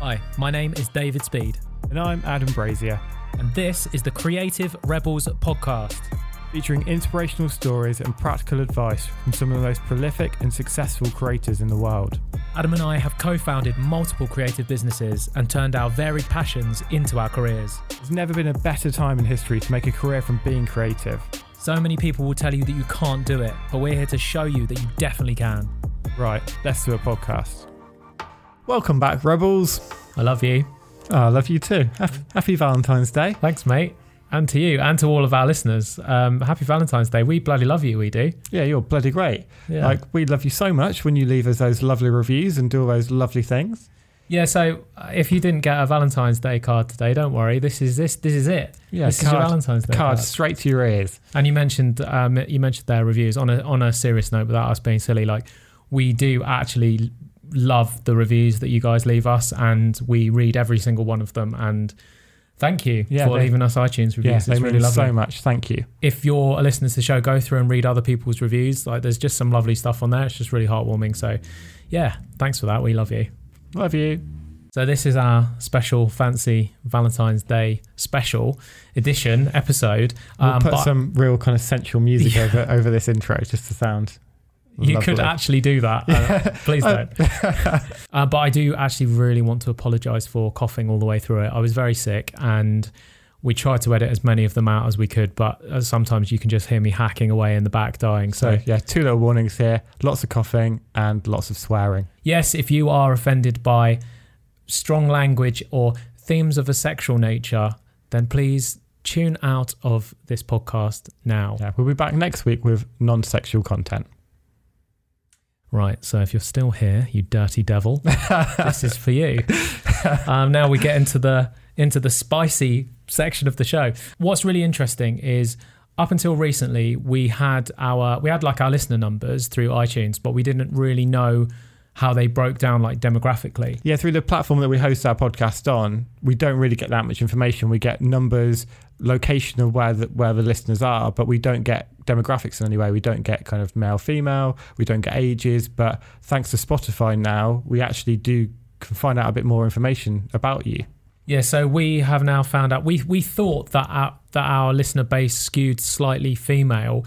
Hi, my name is David Speed, And I'm Adam Brazier, and this is the Creative Rebels podcast. featuring inspirational stories and practical advice from some of the most prolific and successful creators in the world. Adam and I have co founded multiple creative businesses and turned our varied passions into our careers. There's never been a better time in history to make a career from being creative. So many people will tell you that you can't do it, but we're here to show you that you definitely can. Right, let's do a podcast. Welcome back, Rebels. I love you. Oh, I love you too. Happy, happy Valentine's Day. Thanks, mate. And to you, and to all of our listeners. Um, happy Valentine's Day. We bloody love you, we do. Yeah, you're bloody great. Yeah. Like, we love you so much when you leave us those lovely reviews and do all those lovely things. Yeah, so uh, if you didn't get a Valentine's Day card today, don't worry. This is this this is it. Yeah, this is your card- Valentine's Day Card card. straight to your ears. And you mentioned um, you mentioned their reviews on a on a serious note, without us being silly. Like we do actually love the reviews that you guys leave us, and we read every single one of them. And thank you Yeah, for they- leaving us iTunes reviews. Yeah, it's they really lovely. so much. Thank you. If you're a listener to the show, go through and read other people's reviews. Like there's just some lovely stuff on there. It's just really heartwarming. So yeah, thanks for that. We love you. Love you. So this is our special fancy Valentine's Day special edition episode. We'll Um, put some real kind of sensual music Yeah. over, over this intro just to sound. You lovely. could actually do that. Uh, please Oh. don't. uh, but I do actually really want to apologize for coughing all the way through it. I was very sick and we tried to edit as many of them out as we could, but uh, sometimes you can just hear me hacking away in the back dying. So, So, yeah, two little warnings here lots of coughing and lots of swearing. yes, if you are offended by strong language or themes of a sexual nature, then please tune out of this podcast now. Yeah, we'll be back next week with non sexual content. Right. So if you're still here, you dirty devil, this is for you. Um, now we get into the into the spicy section of the show. What's really interesting is up until recently we had our we had like our listener numbers through iTunes, but we didn't really know how they broke down like demographically. Yeah, through the platform that we host our podcast on, we don't really get that much information. We get numbers, location of where the, where the listeners are, but we don't get demographics in any way. We don't get kind of male, female, we don't get ages. But thanks to Spotify now, we actually do can find out a bit more information about you. Yeah, so we have now found out we we thought that our, that our listener base skewed slightly female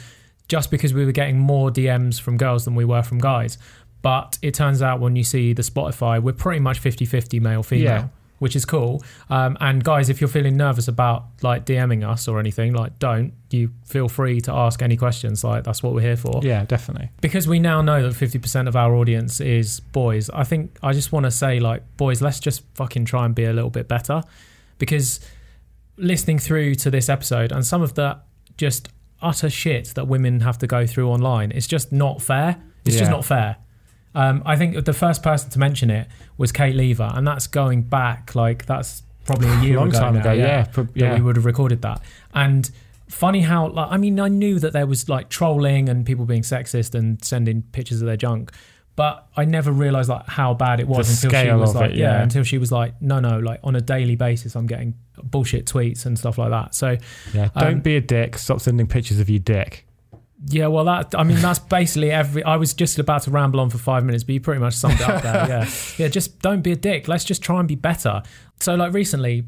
just because we were getting more DMs from girls than we were from guys. But it turns out when you see the Spotify, we're pretty much 50-50 male female, Yeah. Which is cool. Um, and guys, if you're feeling nervous about like DMing us or anything, like don't, you feel free to ask any questions. Like that's what we're here for. Yeah, definitely. because we now know that 50% of our audience is boys. I think i just want to say like boys let's just fucking try and be a little bit better. Because listening through to this episode and some of the just utter shit that women have to go through online it's just not fair. It's just not fair um, i think the first person to mention it was kate lever and that's going back like that's probably a year Long ago time now, ago, yeah. Pro- that yeah. we would have recorded that. And funny how, like, I mean, I knew that there was like trolling and people being sexist and sending pictures of their junk, but I never realized like how bad it was The until she was like, it, yeah. yeah. until she was like, no, no, like on a daily basis, I'm getting bullshit tweets and stuff like that. So Yeah, don't Um, be a dick. Stop sending pictures of your dick. Yeah, well, that I mean, that's basically every. I was just about to ramble on for five minutes, but you pretty much summed it up there. Yeah, yeah. Just don't be a dick. Let's just try and be better. So, like recently,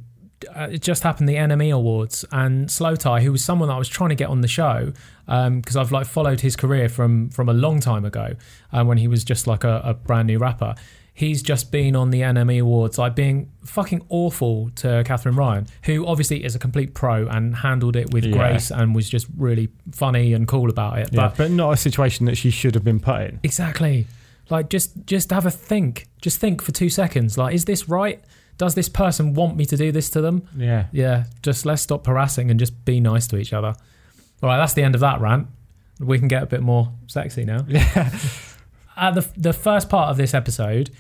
uh, it just happened the NME Awards, and Slowthai, who was someone that I was trying to get on the show, because I've like followed his career from from a long time ago, um, when he was just like a, a brand new rapper. He's just been on the NME Awards, like being fucking awful to Katherine Ryan, who obviously is a complete pro and handled it with Yeah. grace and was just really funny and cool about it. Yeah, But but not a situation that she should have been put in. exactly, like just just have a think, just think for two seconds. Like, is this right? Does this person want me to do this to them? Yeah. Yeah, just let's stop harassing and just be nice to each other. All right, that's the end of that rant. We can get a bit more sexy now. Yeah. At the the first part of this episode,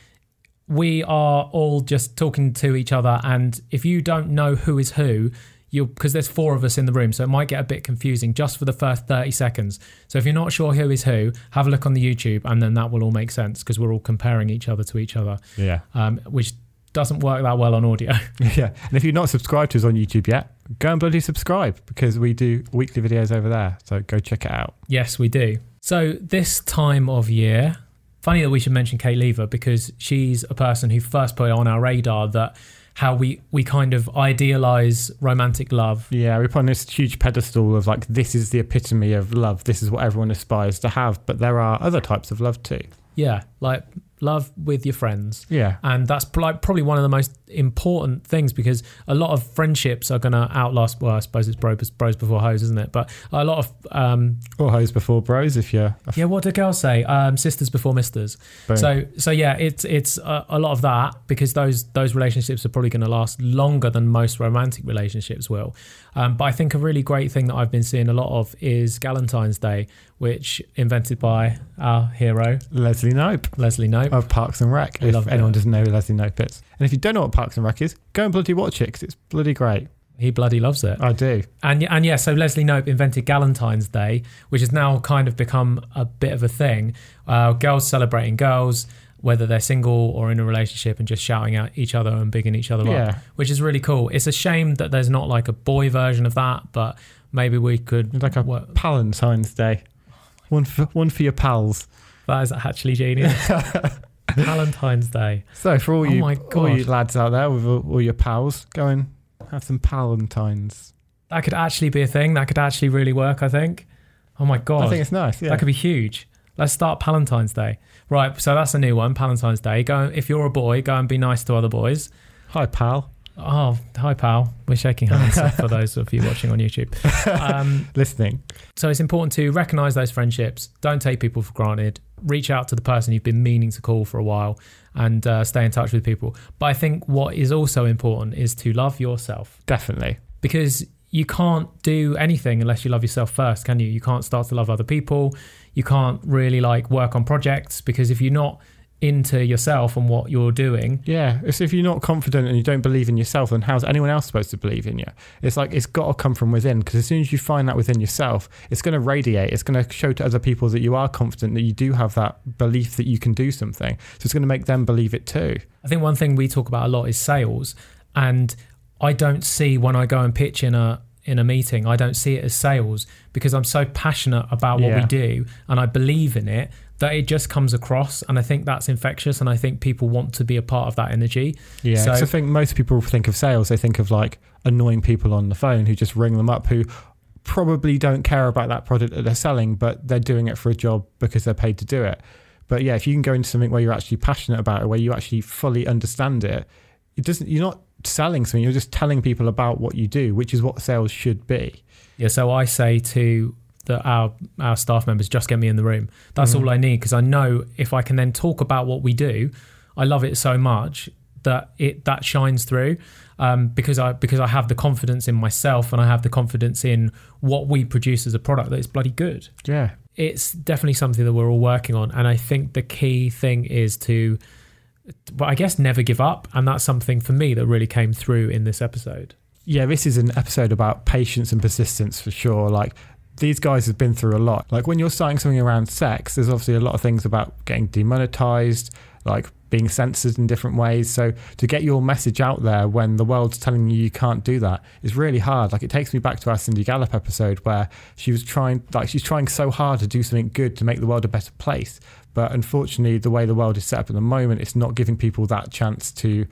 we are all just talking to each other, and if you don't know who is who, you because there's four of us in the room, so it might get a bit confusing just for the first thirty seconds. So if you're not sure who is who, have a look on the YouTube, and then that will all make sense because we're all comparing each other to each other, Yeah. um, which doesn't work that well on audio. Yeah. And if you're not subscribed to us on YouTube yet, go and bloody subscribe because we do weekly videos over there. So go check it out. Yes, we do. So this time of year, funny that we should mention Kate Lever because she's a person who first put it on our radar that how we we kind of idealize romantic love. Yeah, we put on this huge pedestal of like this is the epitome of love. This is what everyone aspires to have. But there are other types of love too. Yeah, like love with your friends. Yeah. And that's like probably one of the most important things because a lot of friendships are going to outlast. Well, I suppose it's bros, bros before hoes, isn't it? But a lot of um, or hoes before bros, if you're. yeah. What do girls say? Um, sisters before misters. Boom. So so yeah, it's it's a, a lot of that because those those relationships are probably going to last longer than most romantic relationships will. Um, but I think a really great thing that I've been seeing a lot of is Galentine's Day, which invented by our hero Leslie Knope Leslie Knope. of Parks and Rec. I if anyone that. doesn't know who Leslie Knope is, and if you don't know what Parks and Rec is, go and bloody watch it because it's bloody great. He bloody loves it. I do. And and yeah, so Leslie Knope invented Galentine's Day, which has now kind of become a bit of a thing. Uh, girls celebrating girls, whether they're single or in a relationship, and just shouting at each other and bigging each other Yeah. up, which is really cool. It's a shame that there's not like a boy version of that, but maybe we could. Like a work- Palentine's Day. One for one for your pals. that is actually genius. Valentine's Day. So for all Oh you all you lads out there with all, all your pals, go and have some Palentines. That could actually be a thing. That could actually really work. I think. Oh my god. I think it's nice. Yeah. That could be huge. Let's start Palentine's Day. Right, so that's a new one, Palentine's Day. Go if you're a boy, go and be nice to other boys. Hi, pal. Oh, hi pal. We're shaking hands for those of you watching on YouTube. Um, Listening. so it's important to recognize those friendships. Don't take people for granted. Reach out to the person you've been meaning to call for a while and uh, stay in touch with people. But I think what is also important is to love yourself Definitely. because you can't do anything unless you love yourself first, can you? You can't start to love other people. You can't really like work on projects because if you're not into yourself and what you're doing, Yeah. It's if you're not confident and you don't believe in yourself, then how's anyone else supposed to believe in you? It's like it's got to come from within because as soon as you find that within yourself, it's going to radiate. It's going to show to other people that you are confident, that you do have that belief that you can do something. So it's going to make them believe it too. I think one thing we talk about a lot is sales, and I don't see when I go and pitch in a in a meeting, I don't see it as sales because I'm so passionate about what we do and I believe in it that it just comes across, and I think that's infectious, and I think people want to be a part of that energy. Yeah, So- I think most people think of sales, they think of like annoying people on the phone who just ring them up who probably don't care about that product that they're selling, but they're doing it for a job because they're paid to do it. But yeah, if you can go into something where you're actually passionate about it, where you actually fully understand it, it doesn't. You're not selling something; you're just telling people about what you do, which is what sales should be. Yeah, so I say to the, our our staff members, just get me in the room. That's all I need because I know if I can then talk about what we do, I love it so much that it that shines through um, because I because I have the confidence in myself and I have the confidence in what we produce as a product that is bloody good. Yeah, It's definitely something that we're all working on, and I think the key thing is to, but I guess never give up, and that's something for me that really came through in this episode. yeah. This is an episode about patience and persistence for sure. Like these guys have been through a lot. Like when you're starting something around sex, there's obviously a lot of things about getting demonetized, like being censored in different ways. So to get your message out there when the world's telling you you can't do that is really hard. Like it takes me back to our Cindy Gallop episode where she was trying, like she's trying so hard to do something good to make the world a better place. But unfortunately, the way the world is set up at the moment, it's not giving people that chance to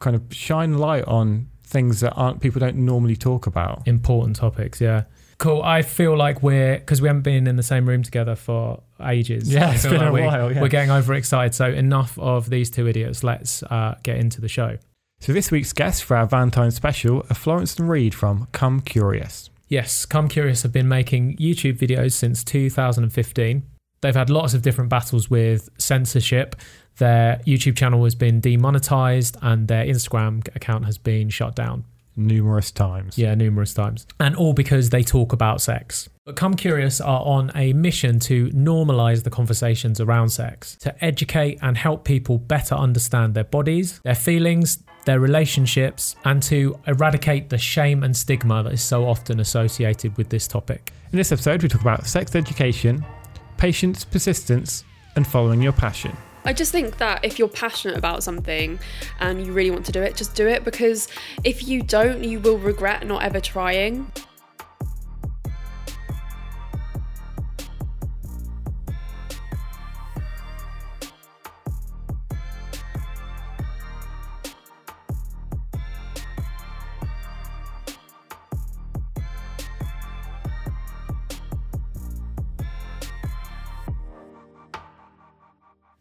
kind of shine light on things that aren't people don't normally talk about. important topics yeah cool. I feel like we're because we haven't been in the same room together for ages. Yeah, it's been like a we- while, yeah. we're getting overexcited. So enough of these two idiots. Let's uh, get into the show. So this week's guest for our Valentine's special are Florence and Reed from Come Curious. yes come curious have been making youtube videos since 2015 they've had lots of different battles with censorship. Their youtube channel has been demonetized and their instagram account has been shut down Numerous times. Yeah, numerous times. And all because they talk about sex. But Come Curious are on a mission to normalize the conversations around sex, to educate and help people better understand their bodies, their feelings, their relationships, and to eradicate the shame and stigma that is so often associated with this topic. In this episode, we talk about sex education, patience, persistence, and following your passion. I just think that if you're passionate about something and you really want to do it, just do it because if you don't, you will regret not ever trying.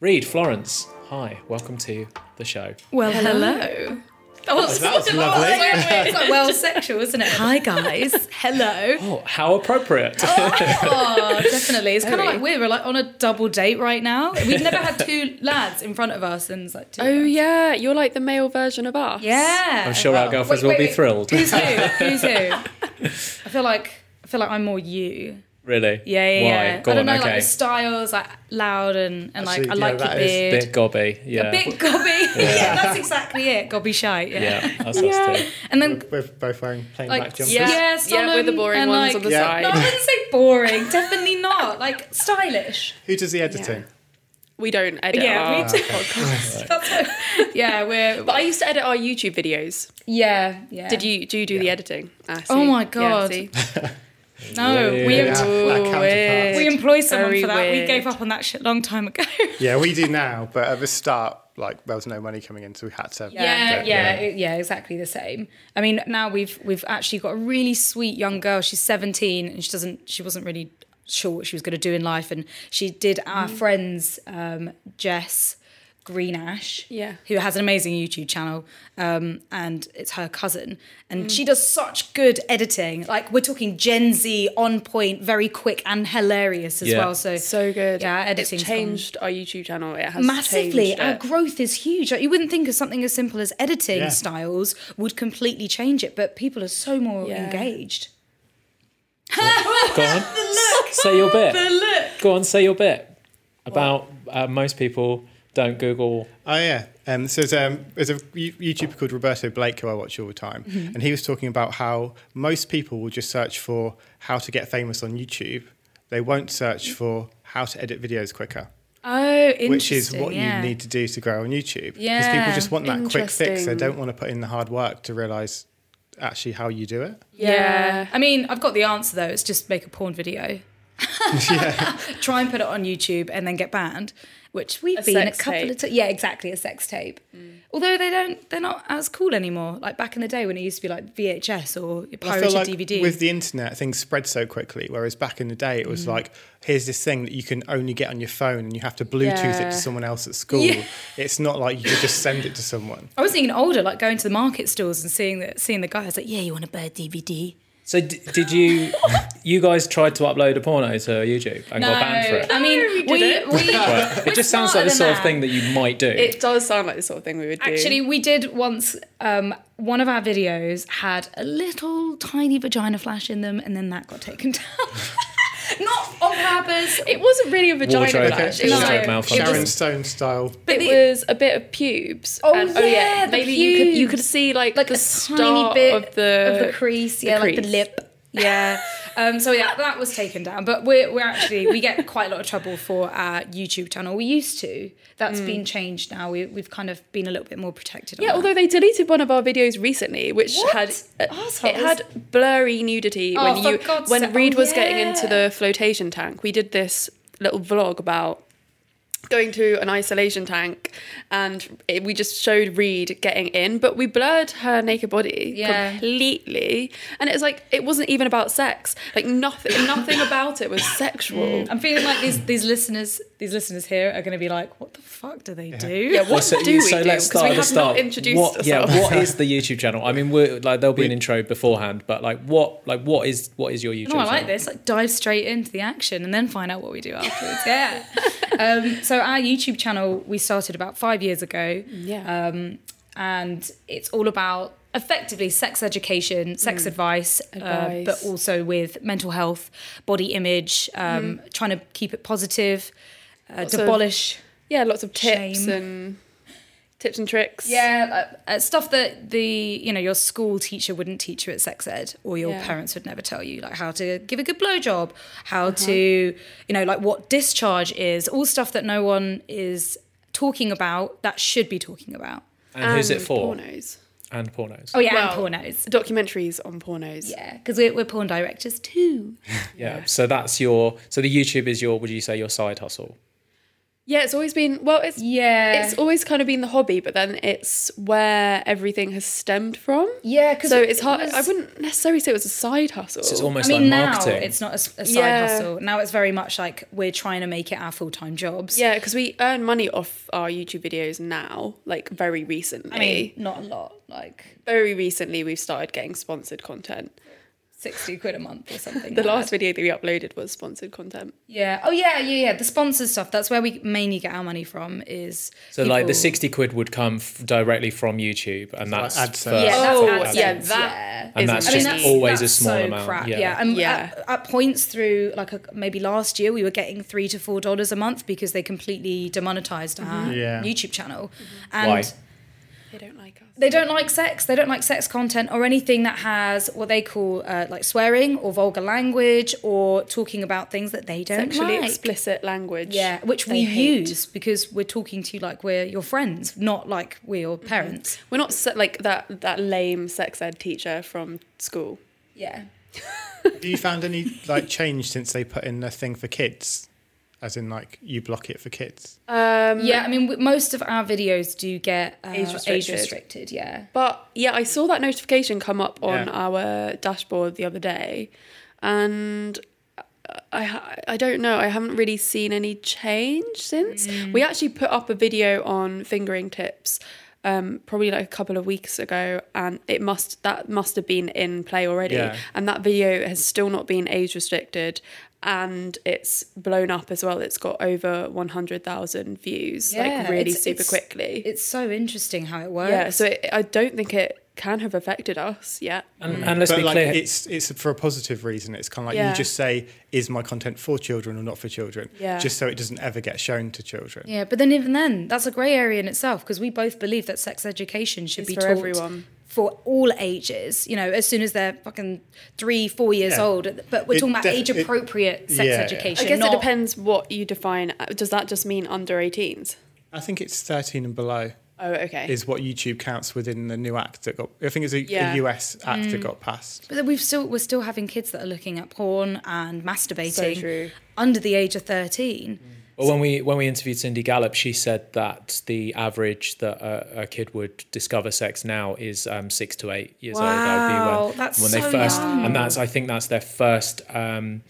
Reed, Florence, hi, welcome to the show. Well, hello. Oh, oh, that was, That was lovely. It's like well sexual, isn't it? Hi guys. Hello. Oh, how appropriate. Oh, definitely. It's kind of like weird. We're like on a double date right now. We've never had two lads in front of us, and it's like two. Oh yeah, you're like the male version of us. yeah. I'm sure our girlfriends Wait, will wait, be wait. thrilled. Who's who? Who's who? I feel like I feel like I'm more you. Really? Yeah, yeah, Why? yeah. Go I don't on, know, okay. like the styles, like loud and and like Actually, I yeah, like that your is beard. Bit gobby, yeah. A bit gobby. Yeah. that's exactly it. Gobby shy. Yeah. yeah, that's Yeah. us too. And then We're both wearing plain like black jumpers. yeah, Yeah, solemn with the boring and, ones like, on the Yeah. side. No, I wouldn't say boring. Definitely not. Like stylish. Who does the editing? We don't edit Yeah, our we do. podcast. That's what, yeah, we're. But I used to edit our YouTube videos. yeah, yeah. Did you do you do the editing? Ah, see. Oh my Yeah, God. see? No, we Yeah. Yeah, em- our we employ someone Very for that. We gave up on that shit a long time ago. Yeah, we do now, but at the start, like there was no money coming in, so we had to. Yeah, do it, yeah, it- yeah, exactly the same. I mean, now we've we've actually got a really sweet young girl. She's 17 and she doesn't she wasn't really sure what she was going to do in life and she did our friends um, Jess Greenash, Yeah. who has an amazing YouTube channel, um, and it's her cousin, and she does such good editing. Like we're talking Gen Z, on point, very quick and hilarious as Yeah. well. So So good. Yeah, it's editing's changed our YouTube channel. It has massively changed our it. growth is huge like, you wouldn't think of something as simple as editing Yeah. styles would completely change it but people are so more Yeah. engaged Go on. Say your bit. Go on, say your bit. About uh, most people don't Google. Oh yeah. Um, so there's, um, there's a You- YouTuber called Roberto Blake who I watch all the time, Mm-hmm. and he was talking about how most people will just search for how to get famous on YouTube. They won't search for how to edit videos quicker, oh interesting which is what yeah. you need to do to grow on YouTube. Yeah, Because people just want that quick fix. They don't want to put in the hard work to realize actually how you do it. yeah. i mean i've got the answer though it's just make a porn video try and put it on youtube and then get banned which we've A been a couple tape. of times yeah exactly a sex tape although they don't they're not as cool anymore like back in the day when it used to be like vhs or I pirated feel like dvd with the internet, things spread so quickly. Whereas back in the day, it Mm. was like, here's this thing that you can only get on your phone, and you have to Bluetooth it to someone else at school. Yeah. It's not like you could just send it to someone. I was even older, like going to the market stores and seeing the seeing the guy. I was like, "Yeah, you want to buy a DVD?" So d- did you? You guys tried to upload a porno to YouTube and got banned for it. I mean, we we, it. we Right. It just sounds like the than sort of thing that you might do. It does sound like the sort of thing we would do. actually we did once. Um, one of our videos had a little tiny vagina flash in them, and then that got taken down. Not on purpose. it wasn't really a vagina Wardrobe- flash. It No. was, wardrobe like, malfunction. Sharon Stone style. But it the- was a bit of pubes. Oh, and, oh, yeah, the maybe you could you could see like, like the a start tiny bit of the of the crease, yeah, like the lip. Yeah. Um, so yeah, that was taken down. But we're we're actually we get quite a lot of trouble for our YouTube channel. We used to. That's been changed now. We we've kind of been a little bit more protected. on Yeah, that. although they deleted one of our videos recently, which What? had uh, Assholes. it had blurry nudity Oh, when you God's when. Reed Oh, was getting into the flotation tank. We did this little vlog about going to an isolation tank and it, we just showed Reed getting in but we blurred her naked body Yeah. completely. And it was like it wasn't even about sex. Like nothing nothing about it was sexual. Mm. I'm feeling like these these listeners these listeners here are going to be like, what the fuck do they do? yeah what Well, so, do we so do let's start we have start. not introduced what, yeah, what is the YouTube channel? I mean, we're, like there'll be an intro beforehand, but like what, like what is what is your YouTube No, I channel? like this. Like dive straight into the action and then find out what we do afterwards. Yeah. um, so our YouTube channel we started about five years ago. yeah um, and it's all about effectively sex education, sex advice, Uh, but also with mental health, body image, um, trying to keep it positive, uh, Lots of- yeah lots of tips Shame. and tips and tricks Yeah, uh, uh, stuff that the you know your school teacher wouldn't teach you at sex ed, or your Yeah. parents would never tell you, like how to give a good blowjob, how to you know like what discharge is, all stuff that no one is talking about that should be talking about. and who's it for? pornos And pornos. Oh yeah, Well, and pornos. documentaries on pornos Yeah, because we're, we're porn directors too. yeah. So that's your. So the YouTube is your. Would you say your side hustle? Yeah, it's always been well. It's Yeah. it's always kind of been the hobby, but then it's where everything has stemmed from. Yeah, 'cause so it- it's it hard. was- I wouldn't necessarily say it was a side hustle. So it's almost I mean, like now marketing. it's not a side Yeah. hustle. Now it's very much like we're trying to make it our full time jobs. yeah, because we earn money off our YouTube videos now. Like very recently, I mean, not a lot, like very recently we've started getting sponsored content. Sixty quid a month or something. The like last that. video that we uploaded was sponsored content. Yeah. Oh yeah, yeah, yeah. The sponsor stuff. That's where we mainly get our money from. Is so like the 60 quid would come f- directly from YouTube and that's like AdSense. Yeah, that's Oh, AdSense, yeah, yeah. that and is that's I mean, just that's, always that's a small so amount. Crap. Yeah. Yeah, and Yeah. At, at points through like a, maybe last year, we were getting three to four dollars a month because they completely demonetized our mm-hmm. Yeah. YouTube channel, and Why? They don't like us. They don't like sex. They don't like sex content or anything that has what they call uh, like swearing or vulgar language or talking about things that they don't Sexually like. explicit language. Yeah, which we hate. use because we're talking to you like we're your friends, not like we're your parents. We're not se- like that that lame sex ed teacher from school. Yeah. Have you found any like change since they put in the thing for kids? As in, like you block it for kids. Um, Yeah, I mean, most of our videos do get uh, Age age, restricted. restricted. Yeah. But yeah, I saw that notification come up on Yeah. our dashboard the other day, and I I don't know. I haven't really seen any change since. We actually put up a video on fingering tips. Um, probably like a couple of weeks ago, and it must that must have been in play already, Yeah. and that video has still not been age restricted, and it's blown up as well. It's got over one hundred thousand views, like really it's- super it's- quickly. It's so interesting how it works. Yeah, so it, I don't think it can have affected us yet. And, mm. and let's but be like clear, it's it's for a positive reason. It's kind of like Yeah. you just say, "Is my content for children or not for children?" Yeah. Just so it doesn't ever get shown to children. Yeah, but then even then, that's a grey area in itself because we both believe that sex education should It's be for taught everyone. for all ages. You know, as soon as they're fucking three, four years Yeah. old. But we're It talking about def- age it- appropriate sex yeah. education. I guess not- it depends what you define. Does that just mean under 18s? I think it's thirteen and below Oh, okay. is what YouTube counts within the new act that got. I think it's a, Yeah. a US act that got passed. But we've still we're still having kids that are looking at porn and masturbating true. under the age of thirteen. Well, when we when we interviewed Cindy Gallop, she said that the average that a, a kid would discover sex now is um, six to eight years old. That would be Wow, when, that's when so they first, young. and that's I think that's their first, um,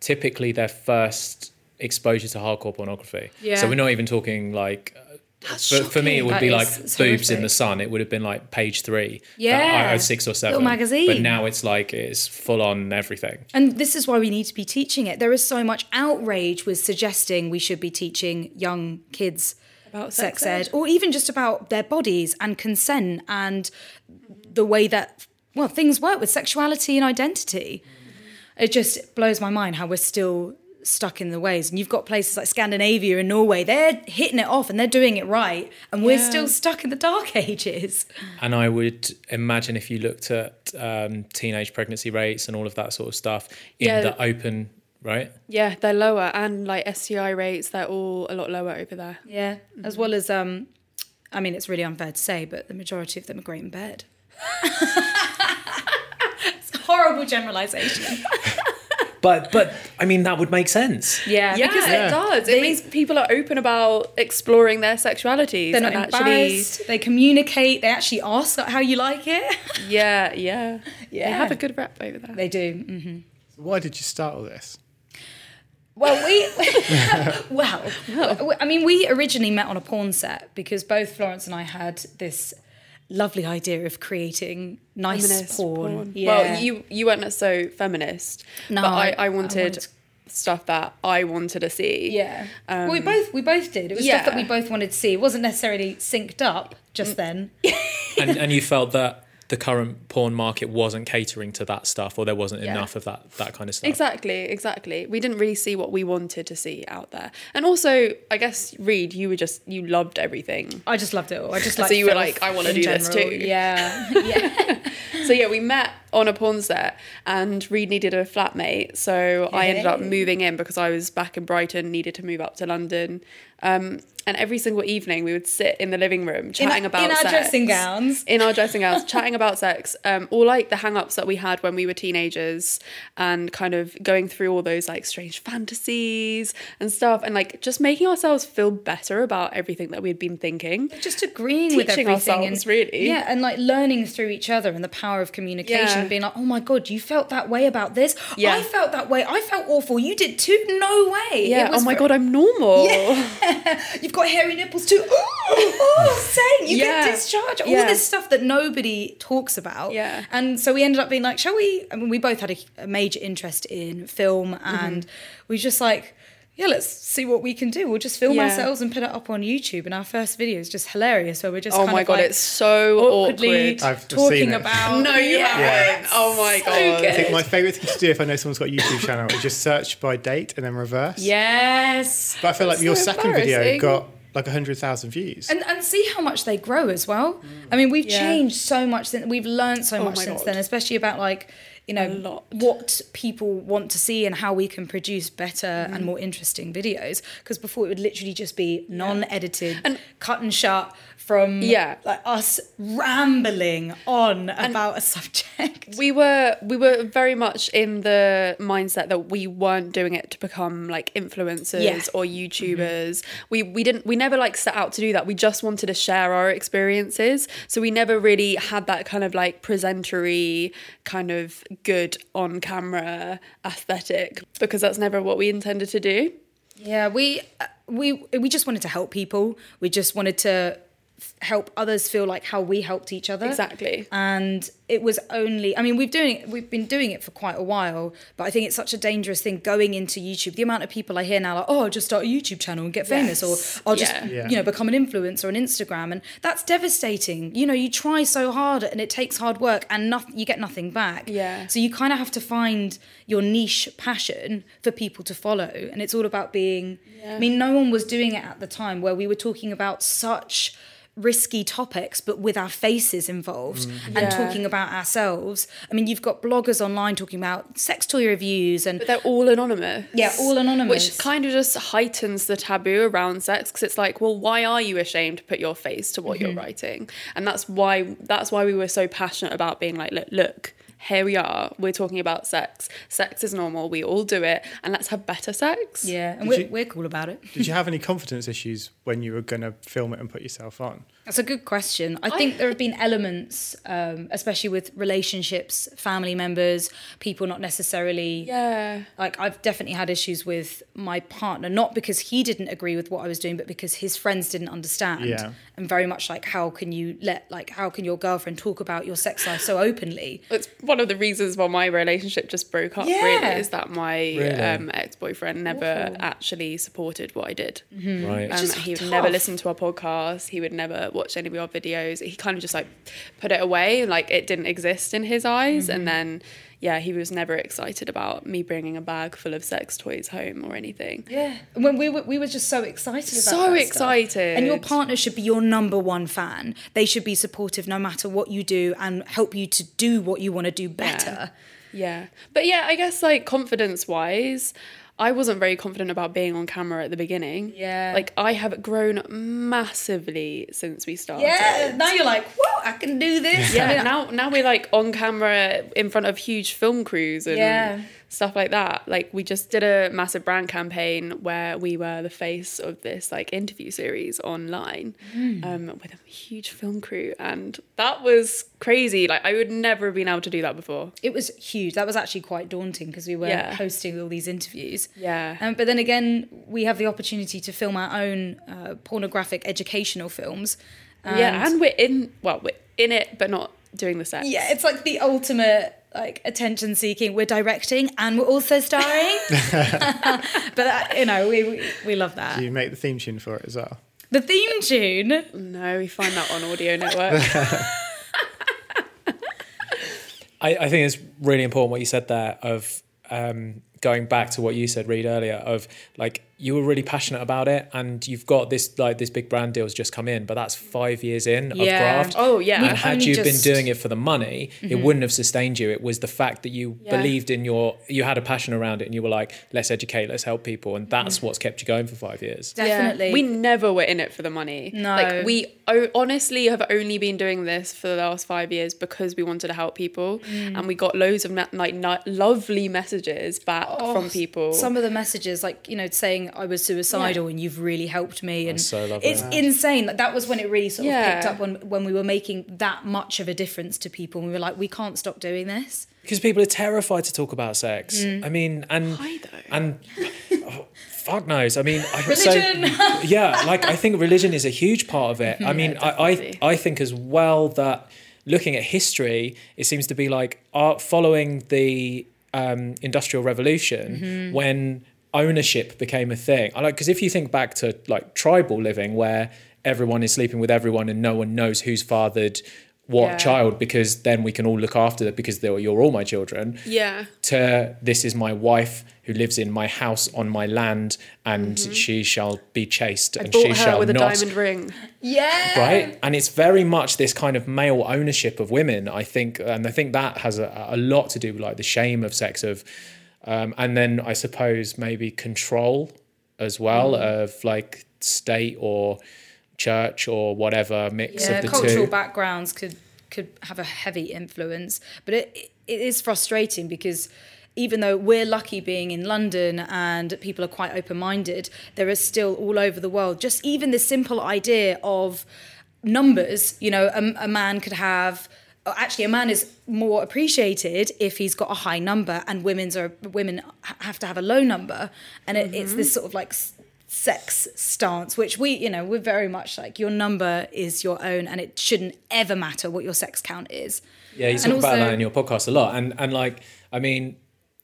typically their first exposure to hardcore pornography. Yeah. So we're not even talking like. That's For, for me, it would That be like it's boobs in the sun. It would have been like page three. Yeah. I- I- six or seven. magazine. But now it's like it's full on everything. And this is why we need to be teaching it. There is so much outrage with suggesting we should be teaching young kids About sex, sex ed, ed. or even just about their bodies and consent and the way that well things work with sexuality and identity. It just blows my mind how we're still stuck in the ways. And you've got places like Scandinavia and Norway, they're hitting it off and they're doing it right, and we're Yeah. still stuck in the dark ages. And I would imagine if you looked at um, teenage pregnancy rates and all of that sort of stuff in Yeah. the open, right? yeah, they're lower, and like STI rates, they're all a lot lower over there. Yeah, as well as um, I mean, it's really unfair to say, but the majority of them are great in bed. it's a horrible generalisation. But but I mean that would make sense. Yeah, Yeah, because it does. they- it means people are open about exploring their sexualities. they're not and embarrassed. They communicate. They actually ask how you like it. yeah, yeah, yeah. They have a good rep over there. They do. hmm Why did you start all this? Well, we well, I mean, we originally met on a porn set because both Florence and I had this lovely idea of creating nice Feminist porn. Yeah. Well, you you weren't so feminist. No, but I, I- I I wanted wanted- stuff that I wanted to see. Yeah. Um, well, we both we both did. It was stuff that we both wanted to see. It wasn't necessarily synced up just then. And and you felt that the current porn market wasn't catering to that stuff, or there wasn't Yeah. enough of that that kind of stuff. Exactly, exactly. We didn't really see what we wanted to see out there. And also, I guess Reed, you were just you loved everything. I just loved it all. I just So you were like, I wanna in do this too. Yeah. Yeah. so yeah, we met on a porn set, and Reed needed a flatmate, so I ended up moving in because I was back in Brighton, needed to move up to London. Um, and every single evening, we would sit in the living room chatting our- about in our sex. dressing gowns. in our dressing gowns, chatting about sex, um, all like the hang ups that we had when we were teenagers, and kind of going through all those like strange fantasies and stuff, and like just making ourselves feel better about everything that we'd been thinking. just agreeing with Teaching everything ourselves, and really. yeah and like learning through each other and the power of communication Yeah. being like oh my god you felt that way about this Yeah. i felt that way i felt awful you did too no way Yeah. Oh my god, I'm normal. you've got hairy nipples too oh same you Yeah. get discharged all Yeah. this stuff that nobody talks about Yeah. and so we ended up being like shall we i mean we both had a, a major interest in film Mm-hmm. and we just like yeah, let's see what we can do. We'll just film Yeah. ourselves and put it up on YouTube. And our first video is just hilarious, where we're just Oh kind my of god, like, it's so awkwardly awkward. I've talking it. about. No, you haven't. Oh my god. I think my favourite thing to do if I know someone's got a YouTube channel is just search by date and then reverse. Yes. But I feel like That's your second video got like 100,000 views. And, and see how much they grow as well. Mm. I mean, we've Yeah. changed so much since we've learned so Oh much since God. then, especially about like you know what people want to see and how we can produce better Mm. and more interesting videos. Because before it would literally just be non-edited, and cut and shut from Yeah. like us rambling on about a subject. we were we were very much in the mindset that we weren't doing it to become like influencers Yeah. or YouTubers. We we didn't we never like set out to do that. We just wanted to share our experiences. So we never really had that kind of like presentery kind of good on camera aesthetic because that's never what we intended to do. Yeah, we uh, we we just wanted to help people. We just wanted to f- help others feel like how we helped each other. Exactly. And it was only I mean we've doing we've been doing it for quite a while, but I think it's such a dangerous thing going into YouTube. The amount of people I hear now like, "Oh, I'll just start a YouTube channel and get famous Yes. or I'll just, Yeah. Yeah. you know, become an influencer on Instagram." And that's devastating. You know, you try so hard and it takes hard work and nothing you get nothing back. Yeah. So you kind of have to find your niche passion for people to follow. And it's all about being, I mean, no one was doing it at the time where we were talking about such risky topics, but with our faces involved and Yeah. talking about ourselves. I mean, you've got bloggers online talking about sex toy reviews and But they're all anonymous. Yeah, all anonymous. Which kind of just heightens the taboo around sex because it's like, well, why are you ashamed to put your face to what you're Mm-hmm. writing? And that's why that's why we were so passionate about being like, look, look, here we are. We're talking about sex. Sex is normal. We all do it, and let's have better sex. yeah, and Did we're, you- we're cool about it. Did you have any confidence issues when you were going to film it and put yourself on? That's a good question. I think there have been elements, um, especially with relationships, family members, people not necessarily. Yeah. Like I've definitely had issues with my partner, not because he didn't agree with what I was doing, but because his friends didn't understand. Yeah. And very much like, how can you let, like, how can your girlfriend talk about your sex life so openly? It's one of the reasons why my relationship just broke up. Yeah. Really, is that my Really? um, ex-boyfriend never actually supported what I did. Right. Um, he would tough. never listen to our podcast. He would never watch any of your videos. He kind of just like put it away, like it didn't exist in his eyes. Mm-hmm. And then, yeah, he was never excited about me bringing a bag full of sex toys home or anything. Yeah. When we were, we were just so excited about So that stuff. excited. And your partner should be your number one fan. They should be supportive no matter what you do and help you to do what you want to do better. Yeah. But yeah, I guess like confidence wise, I wasn't very confident about being on camera at the beginning. Yeah. Like I have grown massively since we started. Yeah, now you're like, whoa, I can do this. Yeah, now now we're like on camera in front of huge film crews and Yeah. Stuff like that. Like we just did a massive brand campaign where we were the face of this like interview series online Hmm. um, with a huge film crew, and that was crazy. Like I would never have been able to do that before. it was huge. That was actually quite daunting because we were Yeah. hosting all these interviews. Yeah. Um, but then again, we have the opportunity to film our own uh, pornographic educational films. yeah, and we're in well, we're in it, but not doing the sex. Yeah, it's like the ultimate like attention seeking. We're directing and we're also starring. but uh, you know, we, we we love that. Do you make the theme tune for it as well? The theme tune. No, we find that on Audio Network. I, I think it's really important what you said there of um, going back to what you said, Reed, earlier of like you were really passionate about it and you've got this like this big brand deal's just come in but that's five years in of Yeah. graft Oh, yeah. and We've had you just- been doing it for the money it wouldn't have sustained you it was the fact that you Yeah. believed in your you had a passion around it and you were like let's educate let's help people and that's what's kept you going for five years Definitely. Yeah. We never were in it for the money. No. Like we o- honestly have only been doing this for the last five years because we wanted to help people, Mm. and we got loads of na- like ni- lovely messages back from people. Oh, Some of the messages, like you know, saying I was suicidal and you've really helped me, and so lovely. it's insane. Like that was when it really sort of picked up when when we were making that much of a difference to people. And we were like, we can't stop doing this. because people are terrified to talk about sex Mm. i mean and Why though? and oh, fuck knows i mean I, Religion. so yeah like i think religion is a huge part of it i mean I, I i think as well that looking at history it seems to be like art following the um, industrial revolution when ownership became a thing i like because if you think back to like tribal living where everyone is sleeping with everyone and no one knows who's fathered what Yeah. child because then we can all look after them because they're, you're all my children yeah, to this is my wife who lives in my house on my land and she shall be chaste and she Mm-hmm. bought her shall with a diamond ring. Yeah. right and it's very much this kind of male ownership of women i think and i think that has a, a lot to do with like the shame of sex of um, and then i suppose maybe control as well Mm. of like state or church or whatever mix yeah, of the cultural two backgrounds could could have a heavy influence, but it it is frustrating because even though we're lucky being in London and people are quite open minded, there is still all over the world just even the simple idea of numbers. You know, a, a man could have. Actually, a man is more appreciated if he's got a high number, and women's are women have to have a low number, and it, it's this mm-hmm. sort of like sex stance, which we, you know, we're very much like your number is your own, and it shouldn't ever matter what your sex count is. Yeah, you talk And about also- that in your podcast a lot, and and like, I mean,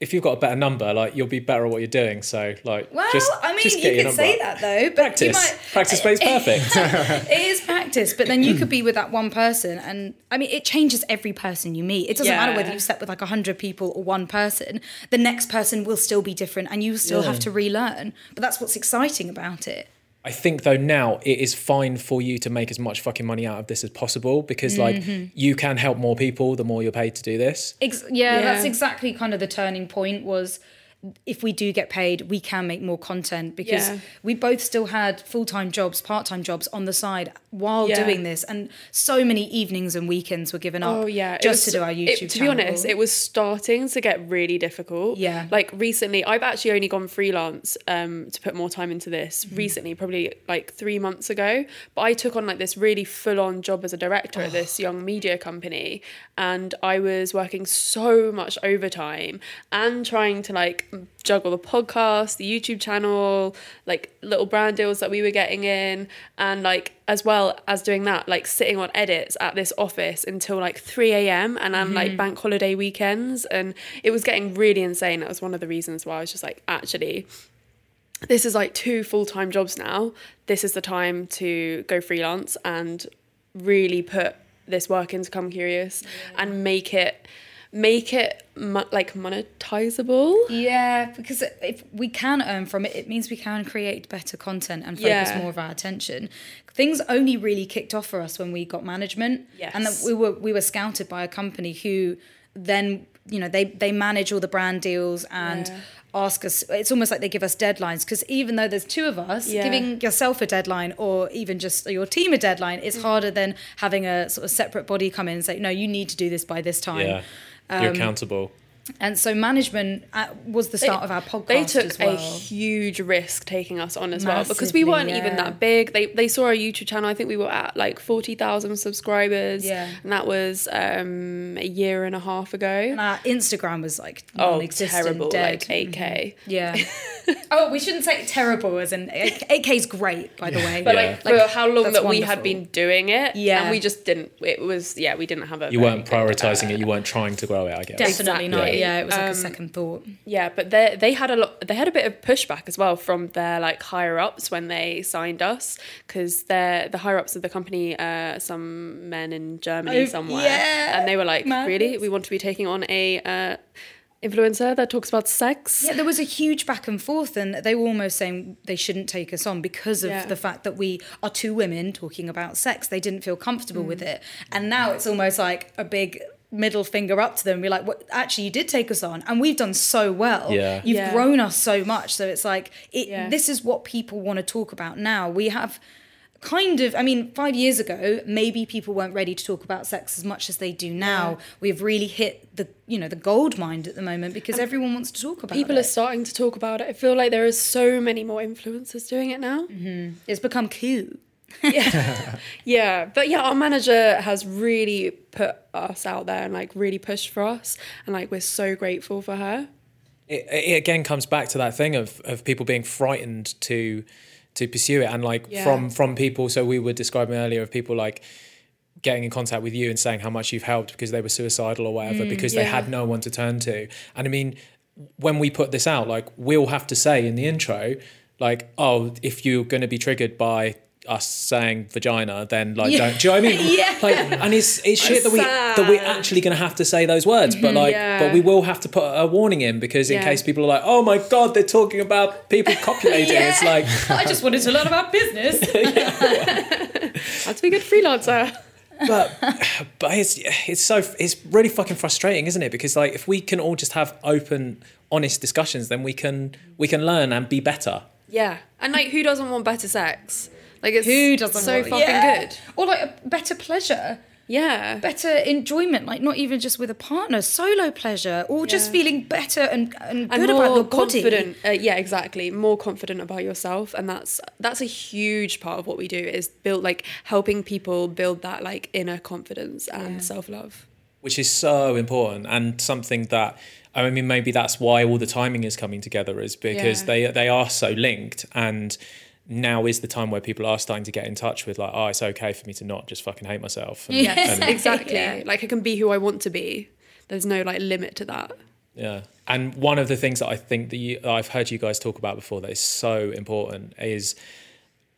if you've got a better number, like you'll be better at what you're doing. So like, Well, just, I mean, just you could say that though, but Practice, you might practice makes perfect. it is practice, but then you could be with that one person, and I mean, it changes every person you meet. It doesn't matter whether you've slept with like a hundred people or one person. The next person will still be different, and you still have to relearn. But that's what's exciting about it. I think though now it is fine for you to make as much fucking money out of this as possible because like mm-hmm. you can help more people the more you're paid to do this. Ex- yeah, Yeah. that's exactly kind of the turning point was if we do get paid, we can make more content because Yeah. we both still had full time jobs, part time jobs on the side while Yeah. doing this, and so many evenings and weekends were given up Oh yeah, just was- to do our it- YouTube to channel. be honest, it was starting to get really difficult. Yeah. like recently, I've actually only gone freelance um, to put more time into this. Mm-hmm. Recently, probably like three months ago, but I took on like this really full on job as a director at this young media company, and I was working so much overtime and trying to like juggle the podcast, the YouTube channel, like little brand deals that we were getting in, and like as well as doing that, like sitting on edits at this office until like 3 a.m. and on like mm-hmm. bank holiday weekends. And it was getting really insane. That was one of the reasons why I was just like, actually, this is like two full time jobs now. This is the time to go freelance and really put this work into Come Curious and make it make it mo- like monetizable. Yeah, because if we can earn from it, it means we can create better content and focus Yeah. more of our attention. Things only really kicked off for us when we got management, yes. and that we were we were scouted by a company who then you know they they manage all the brand deals and. Yeah. Ask us. It's almost like they give us deadlines because even though there's two of us, Yeah. giving yourself a deadline or even just your team a deadline is Mm. harder than having a sort of separate body come in and say, "No, you need to do this by this time." Yeah. Um, You're accountable. And so management uh, was the start of our podcast. They took as well. a huge risk taking us on as well because we weren't even that big. They they saw our YouTube channel. I think we were at like forty thousand subscribers. Yeah. and that was um, a year and a half ago. And our Instagram was like Oh, non-existent, terrible! dead. Like eight k. Yeah. oh, we shouldn't say terrible as in 8K is great, by the way. But Yeah. like for how long that's that we had been doing it, Yeah. and we just didn't. It was yeah, we didn't have a. You weren't prioritizing uh, it. You weren't trying to grow it. I guess. Definitely not. Exactly. Yeah, it was like a Um, second thought. Yeah, but they they had a lot. They had a bit of pushback as well from their like higher ups when they signed us because they're the higher ups of the company. Uh, some men in Germany Oh, somewhere, yeah. and they were like, Madness. "Really, we want to be taking on a." Uh, influencer that talks about sex. Yeah, there was a huge back and forth, and they were almost saying they shouldn't take us on because of Yeah. the fact that we are two women talking about sex. They didn't feel comfortable with it, and now it's almost like a big middle finger up to them. We're like, "What? Actually, you did take us on, and we've done so well. Yeah. You've Yeah. grown us so much. So it's like, it, Yeah. this is what people want to talk about now. We have." Kind of, I mean, five years ago, maybe people weren't ready to talk about sex as much as they do now. We've really hit the, you know, the gold mine at the moment because everyone wants to talk about it. People are starting to talk about it. I feel like there are so many more influencers doing it now. Mm-hmm. It's become cool. Yeah, yeah. but yeah, our manager has really put us out there and like really pushed for us, and like we're so grateful for her. it, it again comes back to that thing of of people being frightened to to pursue it and like Yeah. from from people so we were describing earlier of people like getting in contact with you and saying how much you've helped because they were suicidal or whatever mm, because they had no one to turn to and i mean when we put this out like we'll have to say in the intro like oh if you're going to be triggered by us saying vagina then like Yeah. don't do you know what i mean Yeah. like and it's it's shit that we that we're actually going to have to say those words but mm-hmm. like Yeah. but we will have to put a warning in because in Yeah. case people are like oh my god they're talking about people copulating it's like I just wanted to learn about business. That's to be a good freelancer. but but it's it's so it's really fucking frustrating isn't it because like if we can all just have open honest discussions then we can we can learn and be better Yeah, and like who doesn't want better sex? Like it's Who doesn't so want- fucking Yeah. good. Or like a better pleasure, Yeah, better enjoyment, like not even just with a partner, solo pleasure, or just feeling better and, and good and about more your body. confident. Uh, yeah, exactly. More confident about yourself, and that's that's a huge part of what we do is build like helping people build that like inner confidence and self love. which is so important and something that I mean maybe that's why all the timing is coming together is because Yeah. they they are so linked and now is the time where people are starting to get in touch with like oh it's okay for me to not just fucking hate myself and, Yes, and- exactly. Yeah. Like I can be who I want to be. There's no like limit to that. Yeah. And one of the things that I think that, you, that I've heard you guys talk about before that is so important is,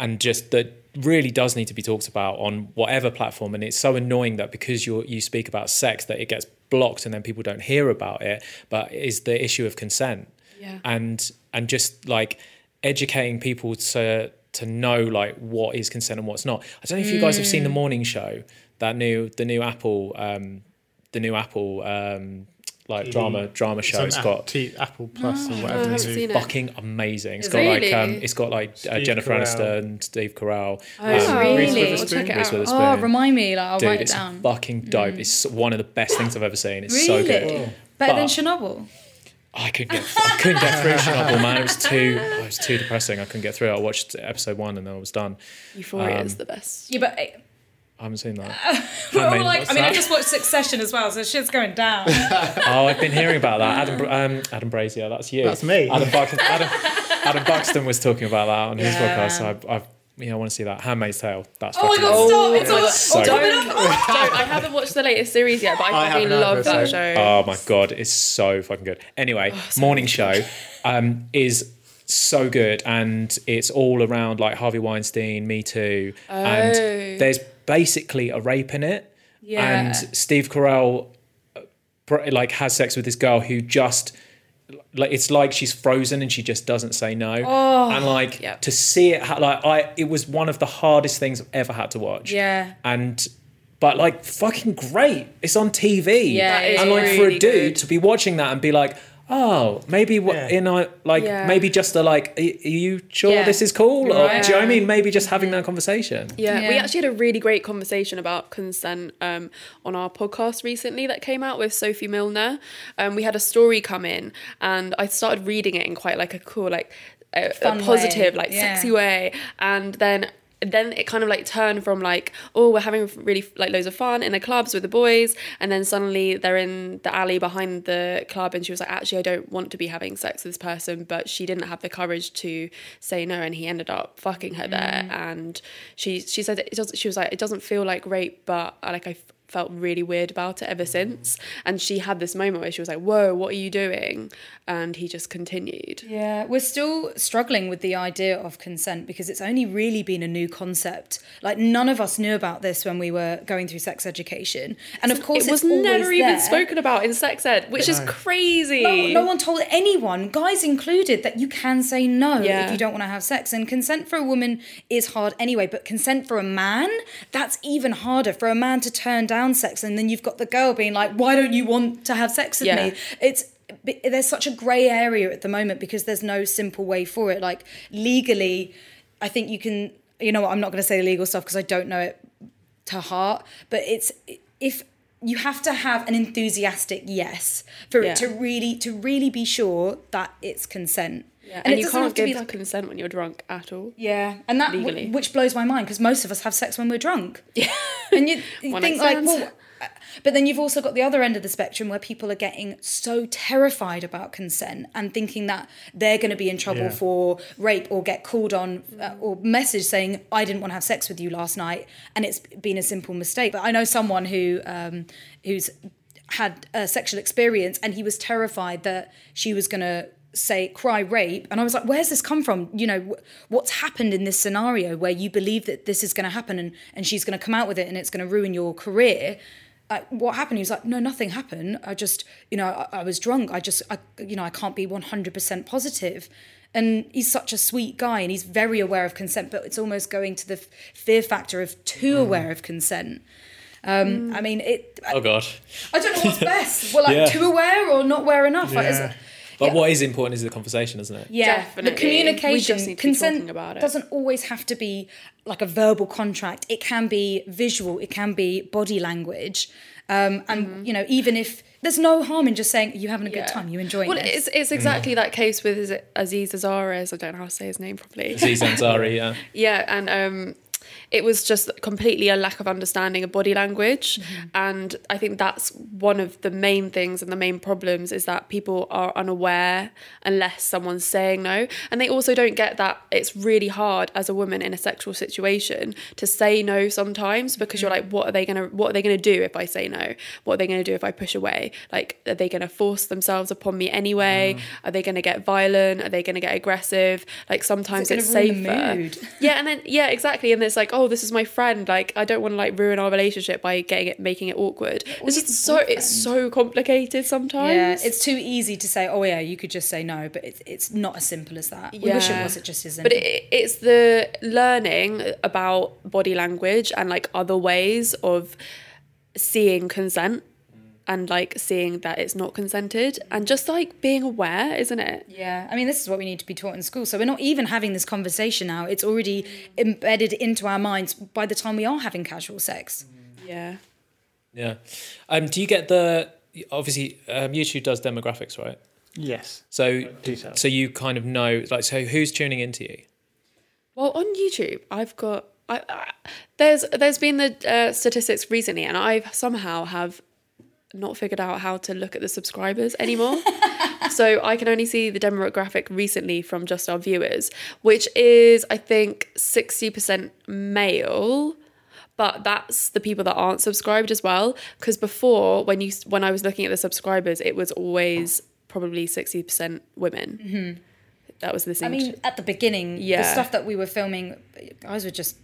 and just that really does need to be talked about on whatever platform. And it's so annoying that because you you speak about sex that it gets blocked and then people don't hear about it. But is the issue of consent Yeah. and and just like educating people to to know like what is consent and what's not. I don't know if you guys have seen the morning show, that new the new Apple um the new Apple um like TV. drama drama show. on It's Apple, got T- Apple Plus or whatever. haven't they do. it. fucking amazing. It's got like um it's got like uh, Jennifer Carell. Aniston, Steve Carell, Oh, um, Reese really? I'll Witherspoon. check it out. Oh, remind me, like I'll Dude, write it it's down. fucking dope. It's one of the best things I've ever seen. It's so Really? good. Better But- than Chernobyl. I couldn't get I couldn't get through Chernobyl, man. It was too it was too depressing. I couldn't get through it. I watched episode one and then I was done. Euphoria Um, is the best. Yeah, but uh, I haven't seen that. we're all like, I mean, I just watched Succession as well, so shit's going down. Oh, I've been hearing about that. Adam, um, Adam Brazier, that's you. That's me. Adam, Buxton, Adam, Adam Buxton was talking about that on his Yeah. podcast. So I've, I've, yeah, I want to see that. Handmaid's Tale. That's oh my fucking god, stop! It's my all, God. So all Don't, don't, I haven't watched the latest series yet, but I, I fucking haven't love that show. Oh my god, it's so fucking good. Anyway, morning show um, is so good, and it's all around like Harvey Weinstein, Me Too, Oh. and there's basically a rape in it, Yeah. and Steve Carell uh, like has sex with this girl who just like it's like she's frozen and she just doesn't say no oh, and like Yep. to see it like i it was one of the hardest things i've ever had to watch Yeah. and but like fucking great it's on tv Yeah, and like for a dude good. to be watching that and be like oh maybe what Yeah. in a like Yeah. maybe just a like are are you sure Yeah. this is cool or do you know what i mean maybe just having that conversation Yeah, we actually had a really great conversation about consent um, on our podcast recently that came out with Sophie Milner. Um, we had a story come in, and I started reading it in quite like a cool, like a, a positive, way, like yeah. sexy way, and then. Then it kind of like turned from like, oh, we're having really like loads of fun in the clubs with the boys, and then suddenly they're in the alley behind the club, and she was like, actually, I don't want to be having sex with this person, but she didn't have the courage to say no, and he ended up fucking her there, mm. and she she said it doesn't. She was like, it doesn't feel like rape, but uh, like I, felt really weird about it ever since. And she had this moment where she was like, "Whoa, what are you doing?" And he just continued. Yeah, we're still struggling with the idea of consent because it's only really been a new concept. Like none of us knew about this when we were going through sex education, and of course it was it's never even there. spoken about in sex ed, which is crazy. No, no one told anyone, guys included, that you can say no Yeah. if you don't want to have sex. And consent for a woman is hard anyway, but consent for a man, that's even harder. For a man to turn down sex, and then you've got the girl being like, "Why don't you want to have sex with Yeah. me?" It's there's such a grey area at the moment because there's no simple way for it. Like legally, I think you can. You know what? I'm not going to say the legal stuff because I don't know it to heart, but it's if you have to have an enthusiastic yes for Yeah. it to really to really be sure that it's consent. And, it you can't give like- consent when you're drunk at all. yeah, and that w- Legally. which blows my mind because most of us have sex when we're drunk. Yeah, and you, you think like, well, uh, but then you've also got the other end of the spectrum where people are getting so terrified about consent and thinking that they're going to be in trouble Yeah. for rape or get called on uh, or message saying I didn't want to have sex with you last night and it's been a simple mistake. But I know someone who um, who's had a sexual experience and he was terrified that she was going to say cry rape and i was like where's this come from you know what's happened in this scenario where you believe that this is going to happen and, and she's going to come out with it and it's going to ruin your career like what happened he was like no nothing happened i just you know i, I was drunk i just I, you know i can't be 100% positive and he's such a sweet guy and he's very aware of consent but it's almost going to the f- fear factor of too aware of consent um, I mean, it. Oh god. I don't know what's best. Well, like Yeah. too aware or not aware enough. Like, is Yeah. it- But Yeah. what is important is the conversation, isn't it? yeah, Definitely. the communication, We just need to be consent about it. doesn't always have to be like a verbal contract. It can be visual. It can be body language. Um, and you know, even if there's no harm in just saying you're having a good Mm-hmm. Time, you're enjoying Well, this. it's it's exactly that case with is it Aziz Azares. I don't know how to say his name properly. Aziz Ansari, yeah. Yeah, and um, it was just completely a lack of understanding of body language, and I think that's one of the main things and the main problems is that people are unaware unless someone's saying no, and they also don't get that it's really hard as a woman in a sexual situation to say no sometimes because you're like, what are they gonna what are they gonna do if I say no? What are they gonna do if I push away? Like, are they gonna force themselves upon me anyway? Are they gonna get violent? Are they gonna get aggressive? Like sometimes it's the safer. Yeah, and then yeah, exactly. And it's like, oh, Oh, this is my friend. Like, I don't want to like ruin our relationship by getting it, making it awkward. It's just so it's so complicated sometimes. yeah, it's too easy to say, oh yeah, you could just say no, but it's it's not as simple as that. We wish it was. It just isn't. But it, it's the learning about body language and like other ways of seeing consent and like seeing that it's not consented and just like being aware, isn't it? Yeah, I mean, this is what we need to be taught in school. So we're not even having this conversation now. It's already embedded into our minds by the time we are having casual sex. Yeah. Yeah. Um, do you get the obviously um, YouTube does demographics, right? Yes. So Details. so you kind of know like so who's tuning into you? Well, on YouTube, I've got I, I, there's there's been the uh, statistics recently, and I somehow have not figured out how to look at the subscribers anymore. so I can only see the demographic recently from just our viewers, which is I think sixty percent male. But that's the people that aren't subscribed as well. Because before, when you when I was looking at the subscribers, it was always probably sixty percent women. That was the same I mean, at the beginning, yeah. the stuff that we were filming, guys were just,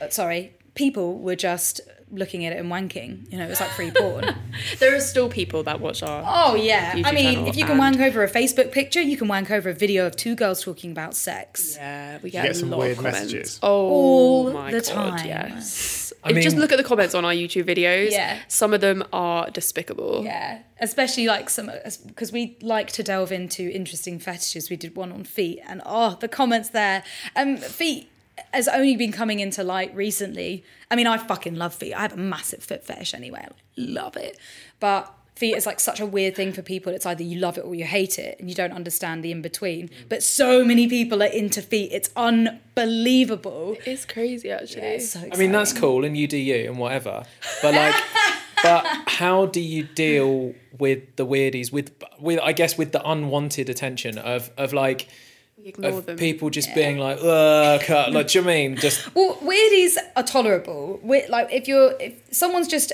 uh, sorry, people were just looking at it and wanking. You know, it was like free porn. There are still people that watch our. oh, yeah. I mean, if you can wank over a Facebook picture, you can wank over a video of two girls talking about sex. Yeah, we get, get a some lot weird of comments. messages. Oh All my the god, time. yes. I mean, just look at the comments on our YouTube videos. Yeah. some of them are despicable. Yeah, especially like some because we like to delve into interesting fetishes. We did one on feet, and oh, the comments there. Um, feet has only been coming into light recently. I mean, I fucking love feet. I have a massive foot fetish anyway. I love it, but feet is like such a weird thing for people. It's either you love it or you hate it, and you don't understand the in between. Mm. But so many people are into feet. It's unbelievable. It's crazy actually. It's so I mean that's cool and you do you and whatever. But like but how do you deal with the weirdies with with I guess with the unwanted attention of of like We ignore of them. people just being like, ugh, cut," like, do you know what I mean? Just Well, weirdies are tolerable. We're, like if you're if someone's just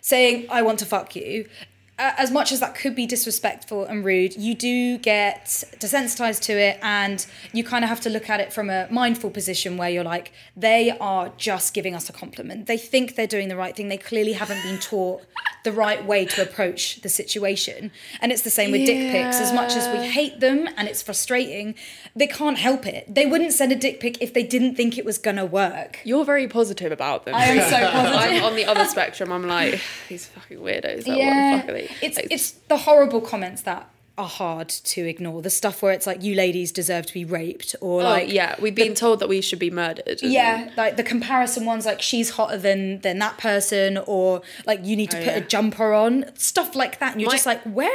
saying I want to fuck you. Uh, as much as that could be disrespectful and rude, you do get desensitized to it, and you kind of have to look at it from a mindful position where you're like, they are just giving us a compliment. They think they're doing the right thing. They clearly haven't been taught the right way to approach the situation. And it's the same with dick pics. As much as we hate them and it's frustrating, they can't help it. They wouldn't send a dick pic if they didn't think it was gonna work. You're very positive about them. I am so positive. I'm on the other spectrum. I'm like these fucking weirdos. What the fuck It's Like, it's the horrible comments that are hard to ignore. The stuff where it's like you ladies deserve to be raped or oh, like yeah, we've been told that we should be murdered. yeah, like the comparison ones like she's hotter than than that person or like you need to Oh, put a jumper on, stuff like that. And you're My- just like, where?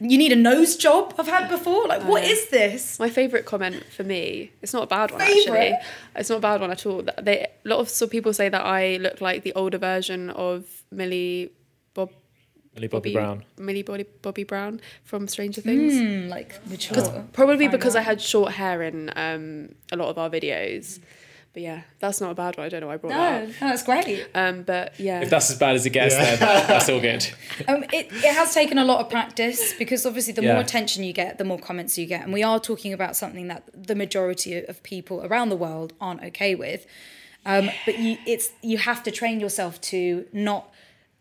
You need a nose job I've had before? Like, what yeah. is this? My favourite comment for me, it's not a bad one Favourite? actually. It's not a bad one at all. They, a lot of some people say that I look like the older version of Millie Millie Bobby Brown. Millie Bobby Bobby Brown from Stranger Things. Hmm, like mature. Probably because I had short hair in um, a lot of our videos. But yeah, that's not a bad one. I don't know why I brought that No, up. no, that's great. Um, but yeah, If that's as bad as it gets, then that's all good. Um, it, it has taken a lot of practice because obviously the Yeah. more attention you get, the more comments you get. And we are talking about something that the majority of people around the world aren't okay with. Um, but you, it's you have to train yourself to not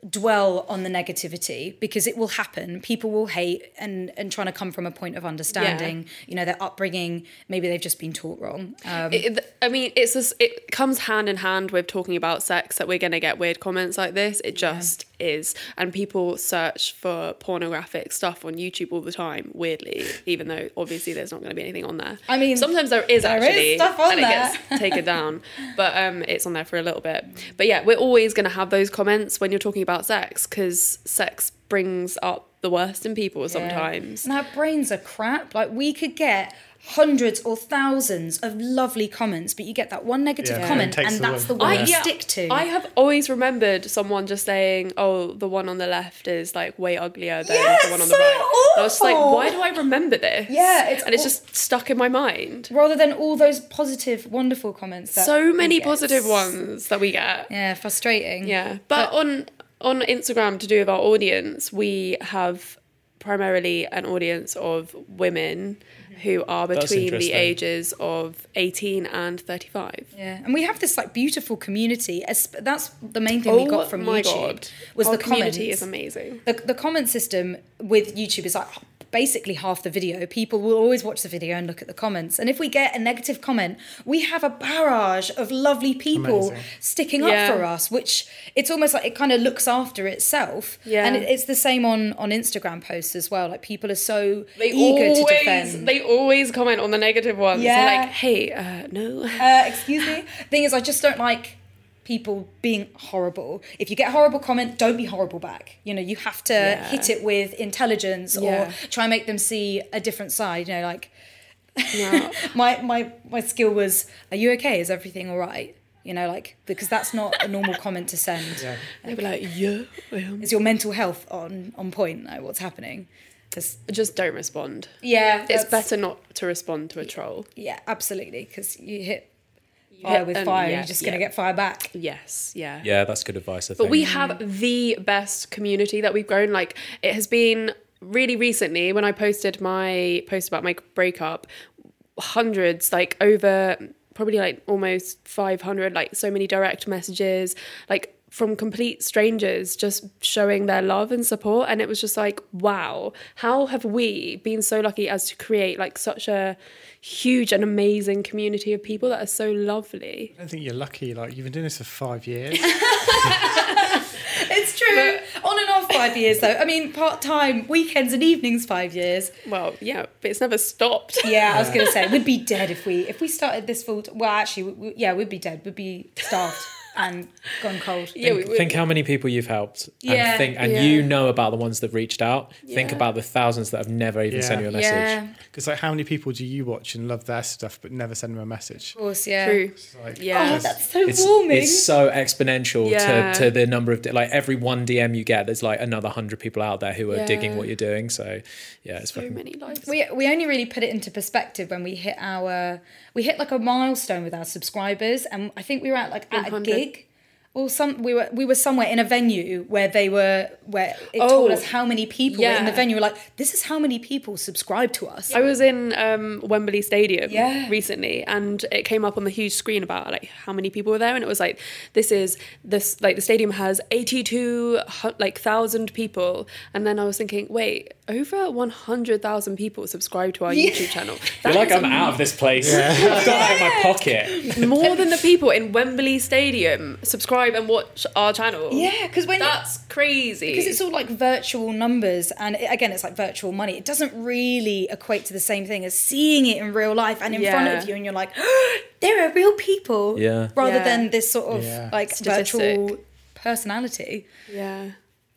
dwell on the negativity because it will happen. People will hate and and trying to come from a point of understanding. You know, their upbringing. Maybe they've just been taught wrong. Um, it, I mean, it's just, it comes hand in hand with talking about sex that we're going to get weird comments like this. It just is. And people search for pornographic stuff on YouTube all the time, weirdly, even though obviously there's not going to be anything on there. I mean, sometimes there is there is actually. stuff on and there. it gets taken down. But um, it's on there for a little bit. But yeah, we're always going to have those comments when you're talking about sex because sex brings up the worst in people sometimes. And our brains are crap. Like we could get hundreds or thousands of lovely comments, but you get that one negative Yeah. comment, Takes and the that's the one. one I- you yeah, stick to. I have always remembered someone just saying, "Oh, the one on the left is like way uglier than Yeah, the one on so the right." And I was like, "Why do I remember this?" Yeah, it's and it's aw- just stuck in my mind. Rather than all those positive, wonderful comments. That So many positive ones that we get. Yeah, frustrating. Yeah, but on on Instagram to do with our audience, we have primarily an audience of women who are between the ages of 18 and 35. Yeah, and we have this like beautiful community. That's the main thing we got oh from Oh my YouTube. God. Was Our the community comments. is amazing. the, the comment system with YouTube is like basically half the video. People will always watch the video and look at the comments. And if we get a negative comment, we have a barrage of lovely people Amazing. sticking Yeah. up for us, which it's almost like it kind of looks after itself. Yeah. And it, it's the same on on Instagram posts as well. Like people are so They eager always, to defend. They always comment on the negative ones. Yeah. They're like, hey, uh, no. uh, excuse me. Thing is, I just don't like people being horrible. If you get a horrible comment, don't be horrible back. You know, you have to Yeah. hit it with intelligence Yeah. or try and make them see a different side. You know, like No. my my my skill was, "Are you okay? Is everything all right?" You know, like because that's not a normal comment to send. They'd be like, yeah, Is your mental health on on point? Like, what's happening? Just just don't respond. yeah, It's better not to respond to a troll. Yeah, absolutely. Because you hit fire with them, fire, yeah, you're just gonna yeah. get fire back. Yes, yeah. Yeah, that's good advice. I think. But we have the best community that we've grown. Like it has been really recently when I posted my post about my breakup, hundreds, like over probably like almost 500, like so many direct messages, like from complete strangers just showing their love and support. And it was just like, wow, how have we been so lucky as to create like such a huge and amazing community of people that are so lovely? I don't think you're lucky. Like you've been doing this for five years. It's true. On and off five years though. I mean, part time, weekends and evenings five years. Well, yeah, but it's never stopped. Yeah, I was gonna say we'd be dead if we if we started this full. Well, actually, we, we- yeah, we'd be dead. We'd be starved and gone cold. Yeah, we, think, think how many people you've helped Yeah, and think and yeah. you know about the ones that have reached out think about the thousands that have never even Yeah. sent you a message Yeah, Because like, how many people do you watch and love their stuff but never send them a message? of course. Yeah. True. It's like, Yeah. Oh, that's so it's, warming. it's so exponential Yeah. to, to the number of like every one dm you get there's like another 100 people out there who are Yeah. digging what you're doing so yeah it's so fucking many lives. we we only really put it into perspective when we hit our we hit like a milestone with our subscribers, and I think we were at like at a gig. Or some we were we were somewhere in a venue where they were where it Oh, told us how many people were in the venue. We're like, this is how many people subscribe to us. I was in um, Wembley Stadium Yeah. recently, and it came up on the huge screen about like how many people were there, and it was like this is this like the stadium has eighty two like thousand people, and then I was thinking, wait, over one hundred thousand people subscribe to our YouTube channel. I feel That like is I'm out of this place. I've got that in my pocket. more than the people in Wembley Stadium subscribe and watch our channel. yeah, because when that's crazy. because it's all like virtual numbers and it- again it's like virtual money it doesn't really equate to the same thing as seeing it in real life and in front of you and you're like there are real people Yeah. rather Yeah. than this sort of Yeah. like Statistic. virtual personality yeah.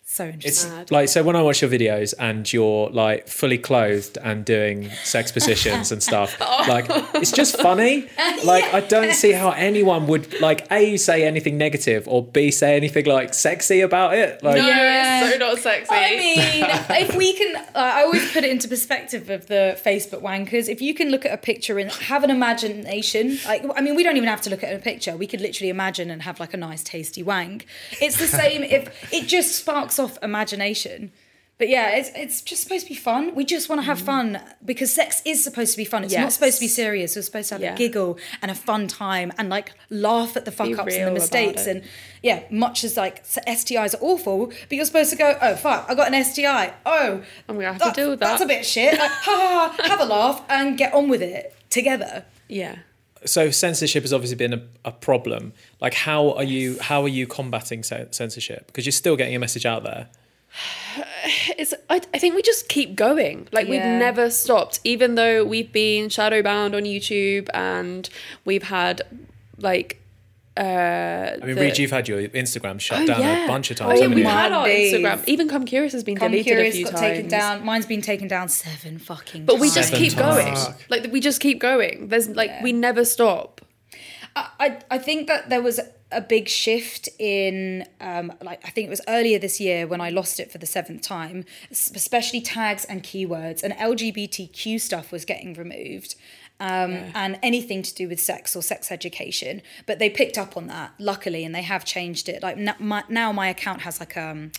So It's interesting Mad. like so when I watch your videos and you're like fully clothed and doing sex positions and stuff, like it's just funny. Like I don't see how anyone would like a say anything negative or b say anything like sexy about it. Like No, Yeah. it's so not sexy. I mean, if we can, uh, I always put it into perspective of the Facebook wankers. If you can look at a picture and have an imagination, like, I mean, we don't even have to look at a picture. We could literally imagine and have like a nice, tasty wank. It's the same if it just sparks off imagination. But yeah, it's it's just supposed to be fun. We just want to have mm. fun because sex is supposed to be fun. It's not supposed to be serious. We're supposed to have Yeah. a giggle and a fun time and like laugh at the fuck Be ups and the mistakes and yeah, much as like STIs are awful, but you're supposed to go, oh fuck, I got an STI. Oh, I'm gonna have to deal with that. That's a bit shit. Like, ha, ha, ha, have a laugh and get on with it together. yeah. So censorship has obviously been a, a problem. Like how are you how are you combating censorship? Because you're still getting a message out there. it's I, I think we just keep going like we've never stopped even though we've been shadow banned on youtube and we've had like uh I mean, the- Reed, you've had your Instagram shut Oh, down yeah. a bunch of Oh, times. yeah, we've had our Instagram. Even Come Curious has been Come deleted Curious a few got times. taken down. Mine's been taken down seven fucking times. But we just Seven keep times. going. Like we just keep going. There's like we never stop. I, I I think that there was a big shift in um, like I think it was earlier this year when I lost it for the seventh time, especially tags and keywords and LGBTQ stuff was getting removed. Um, and anything to do with sex or sex education, but they picked up on that luckily, and they have changed it. Like n- my, now, my account has like um,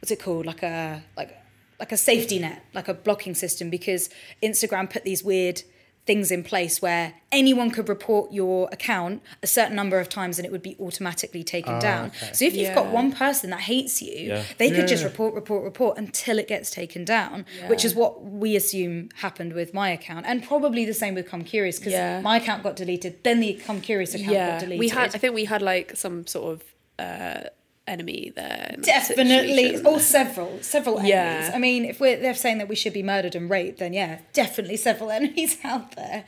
what's it called? Like a like like a safety net, like a blocking system, because Instagram put these weird things in place where anyone could report your account a certain number of times and it would be automatically taken down. So if you've got one person that hates you, Yeah. they could just report, report, report until it gets taken down, which is what we assume happened with my account. And probably the same with Come Curious because Yeah. my account got deleted, then the Come Curious account got Yeah, deleted. we had. I think we had like some sort of uh, enemy there. Definitely, or several, several enemies. Yeah. I mean, if we're they're saying that we should be murdered and raped, then yeah, definitely several enemies out there.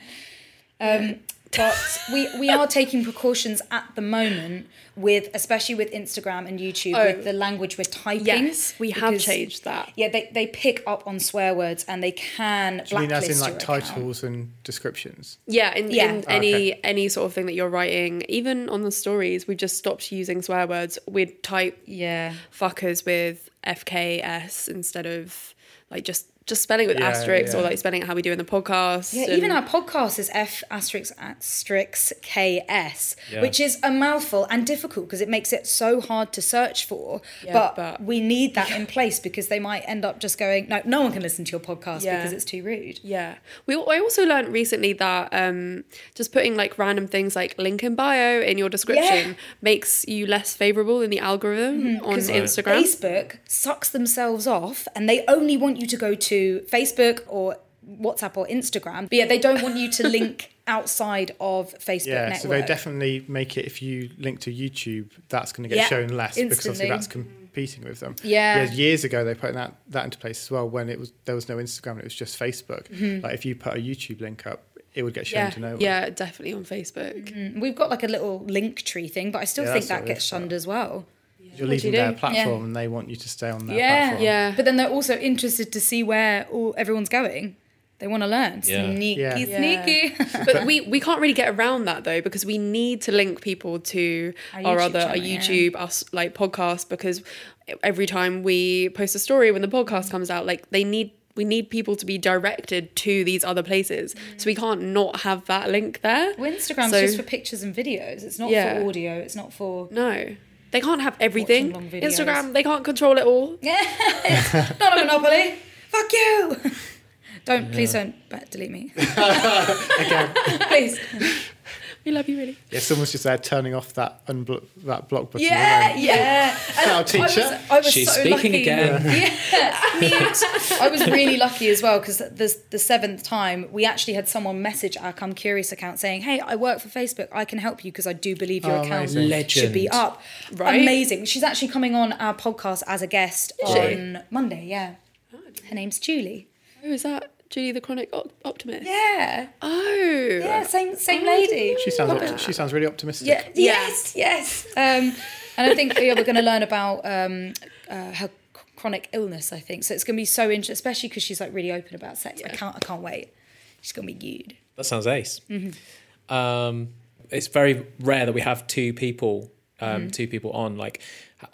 Um, but we we are taking precautions at the moment with, especially with Instagram and YouTube, Oh. with the language we're typing. Yes, we have because- changed that. Yeah, they, they pick up on swear words and they can Do you mean as blacklist in like your account. titles and descriptions? Yeah, in, Yeah. in any any sort of thing that you're writing, even on the stories, we've just stopped using swear words. We'd type Yeah. fuckers with FKS instead of like just just spelling it with Yeah, asterisks or like spelling it how we do in the podcast. Yeah, and- even our podcast is F asterisk asterisk KS, Yeah. which is a mouthful and difficult because it makes it so hard to search for. Yeah, but, but- we need that in place because they might end up just going, no, no one can listen to your podcast Yeah. because it's too rude. Yeah. We I also learned recently that um, just putting like random things like link in bio in your description Yeah. makes you less favorable in the algorithm on 'Cause Instagram. Facebook sucks themselves off and they only want you to go to Facebook or WhatsApp or Instagram. But yeah, they don't want you to link outside of Facebook Yeah, network. so they definitely make it if you link to YouTube, that's going to get Yeah, shown less because obviously that's competing with them. Yeah. years ago they put that that into place as well when it was there was no Instagram, it was just Facebook. Mm-hmm. Like if you put a YouTube link up, it would get shown yeah. to no one. Yeah, definitely on Facebook. Mm-hmm. We've got like a little link tree thing, but I still Yeah, think that gets is, shunned as well. You're leaving you their do? platform and they want you to stay on their Yeah, platform. Yeah. Yeah. But then they're also interested to see where all everyone's going. They want to learn. Yeah. Sneaky, Yeah. Yeah. sneaky. but we, we can't really get around that though because we need to link people to Our our, YouTube other our channel, yeah. YouTube us like podcast because every time we post a story when the podcast comes out like they need we need people to be directed to these other places so we can't not have that link there well, Instagram's So- just for pictures and videos. It's not Yeah. for audio. It's not for. no They can't have everything. Watching long videos. Instagram, they can't control it all. Yeah, not a monopoly. Fuck you. Don't please don't ba- delete me. Again, please. We love you, really. yeah, someone's just there turning off that unblo- that block button. Yeah, and then- yeah. And Our I teacher. was, I was She's so speaking lucky. again. Yeah, mute. I was really lucky as well because the the seventh time we actually had someone message our Come Curious account saying, "Hey, I work for Facebook. I can help you because I do believe your Oh, account amazing. should be up." Right. Amazing. She's actually coming on our podcast as a guest Is she? on Monday. Yeah, her name's Julie. Who is that? Julie the Chronic Op- Optimist. Yeah, Oh. yeah, same same Oh, lady. She sounds opt- she sounds really optimistic. Yeah. Yeah. Yes. Yes. Um, and I think yeah, we're going to learn about um, uh, her c- chronic illness. I think so. It's going to be so interesting, especially because she's like really open about sex. I can't. I can't wait. She's going to be good. That sounds ace. Mm-hmm. Um, it's very rare that we have two people, um, Mm-hmm. two people on. Like,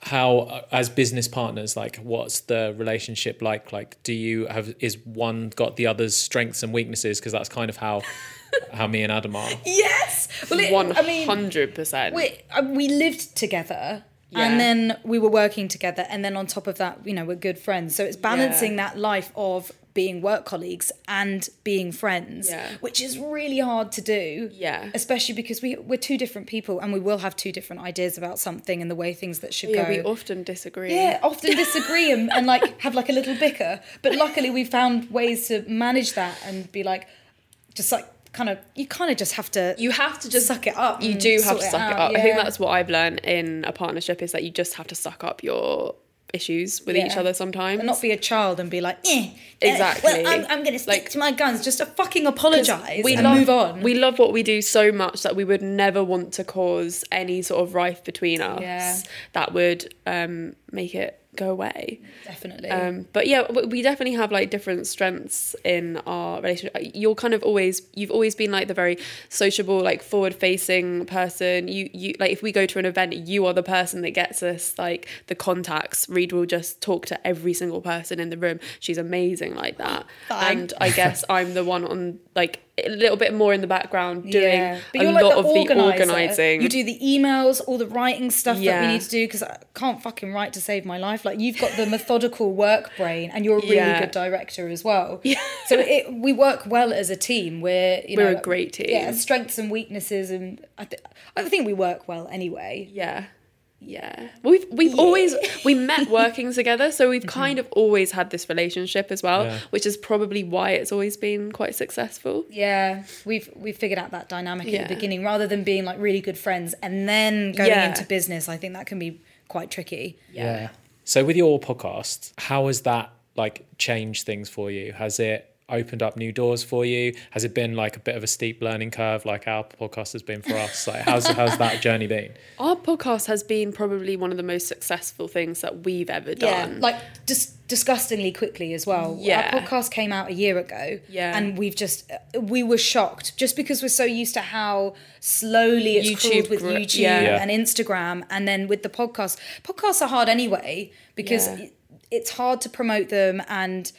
how uh, as business partners, like, what's the relationship like? Like, do you have is one got the other's strengths and weaknesses? Because that's kind of how how me and Adam are. Yes. Well, it, One I mean, hundred percent. we uh, we lived together. Yeah. And then we were working together, and then on top of that, you know, we're good friends. So it's balancing Yeah. that life of being work colleagues and being friends, Yeah. which is really hard to do. Yeah. especially because we we're two different people, and we will have two different ideas about something and the way things that should Yeah, go. we often disagree. yeah, often disagree and, and like have like a little bicker. But luckily, we found ways to manage that and be like, just like kind of, you kind of just have to. You have to just suck it up. You do have to suck it out, up. I think that's what I've learned in a partnership is that you just have to suck up your issues with each other sometimes. and not be a child and be like, eh, Exactly. well, I'm, I'm going to stick Like- to my guns. Just to fucking apologize we and love, move on. We love what we do so much that we would never want to cause any sort of rife between us Yeah. that would um, make it go away. Definitely. Um, but yeah, we definitely have like different strengths in our relationship. You're kind of always, you've always been like the very sociable, like forward facing person. You, you like if we go to an event, you are the person that gets us like the contacts. Reed will just talk to every single person in the room. She's amazing like that. Thanks. And I guess I'm the one on like a little bit more in the background doing yeah. A lot like of the organizing. You do the emails, all the writing stuff that we need to do because I can't fucking write to save my life. Like you've got the methodical work brain, and you're a really Yeah. good director as well. Yeah. So it, we work well as a team. We're you We're know, a great team. Yeah, strengths and weaknesses, and I, th- I think we work well anyway. Yeah. Yeah. We've we've always we met working together, so we've mm-hmm. kind of always had this relationship as well, Yeah. which is probably why it's always been quite successful. Yeah, we've we've figured out that dynamic at the beginning rather than being like really good friends and then going Yeah. into business. I think that can be quite tricky. Yeah. So with your podcast, how has that like changed things for you? Has it opened up new doors for you? Has it been like a bit of a steep learning curve like our podcast has been for us? Like how's how's that journey been? Our podcast has been probably one of the most successful things that we've ever done. Yeah, done. like just disgustingly quickly as well. Yeah. Our podcast came out a year ago. Yeah. And we've just, we were shocked just because we're so used to how slowly it's YouTube crawled with grew- YouTube yeah. Yeah. and Instagram. And then with the podcast, podcasts are hard anyway because Yeah. it's hard to promote them and it, it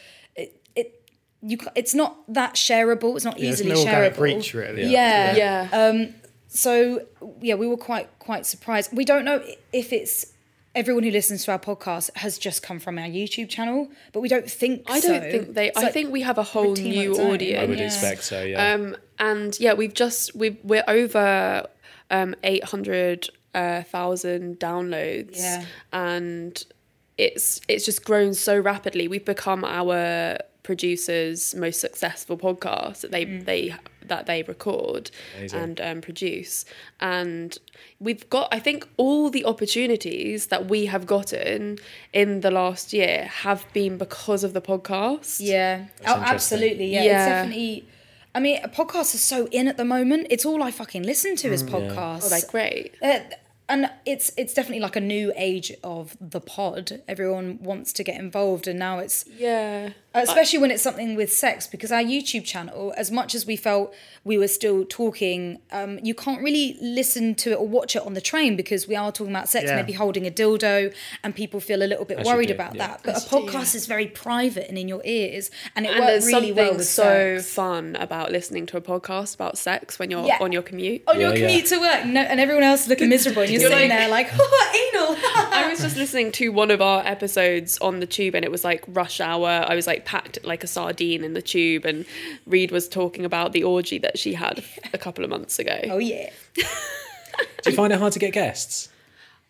you, it's not that shareable. It's not Yeah, it's easily an shareable. reach, really. Yeah. yeah. Um, so yeah, we were quite quite surprised. We don't know if it's everyone who listens to our podcast has just come from our YouTube channel, but we don't think. I don't think they It's I like think we have a whole team new audience. I would Yeah. expect so, yeah. Um, and yeah, we've just we've we're over um, eight hundred uh, thousand downloads, Yeah. and it's it's just grown so rapidly. We've become our producers' most successful podcast that they Mm. they that they record Amazing. and um, produce, and we've got I think all the opportunities that we have gotten in the last year have been because of the podcast. Yeah, oh, absolutely. Yeah, Yeah. it's definitely. I mean, podcasts are so in at the moment. It's all I fucking listen to is podcasts. Oh, they're great. Uh, and it's it's definitely like a new age of the pod. Everyone wants to get involved, and now it's Yeah. Especially when it's something with sex because our youtube channel as much as we felt we were still talking um, you can't really listen to it or watch it on the train because we are talking about sex Yeah. maybe holding a dildo and people feel a little bit As worried do, about yeah. that but As a you do, podcast yeah. is very private and in your ears and it and worked there's really something well with so sex. fun about listening to a podcast about sex when you're Yeah. on your commute. on your Yeah, yeah. commute to work no, and everyone else is looking miserable and you're, You're sitting like- there like oh, anal I was just listening to one of our episodes on the tube and it was like rush hour. I was like packed like a sardine in the tube and Reed was talking about the orgy that she had a couple of months ago. oh yeah Do you find it hard to get guests?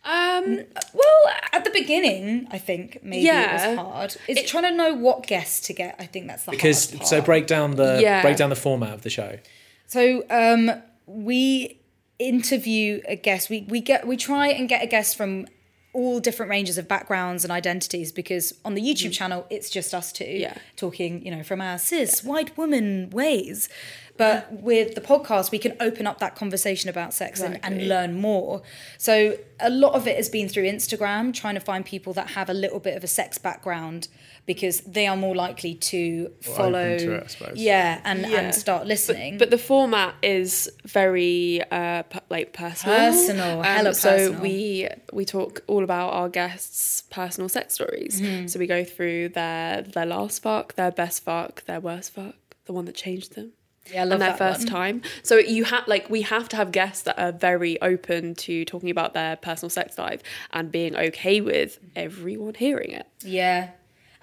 Um Well, at the beginning, I think maybe it was hard. It's It- trying to know what guests to get. I think that's the Because hard part. so break down the Yeah. break down the format of the show. So um, we interview a guest. We we get we try and get a guest from all different ranges of backgrounds and identities because on the YouTube mm. channel it's just us two Yeah. talking, you know, from our cis white woman ways. But with the podcast, we can open up that conversation about sex and, and learn more. So a lot of it has been through Instagram, trying to find people that have a little bit of a sex background because they are more likely to follow. to it, I. Yeah, and, Yeah. and start listening. but the format is very uh p- like personal. Personal, hella so personal. we we talk all about our guests' personal sex stories. Mm-hmm. So we go through their their last fuck, their best fuck, their worst fuck, the one that changed them. Yeah, I love and their that first one. time. So you have like we have to have guests that are very open to talking about their personal sex life and being okay with everyone hearing it. Yeah.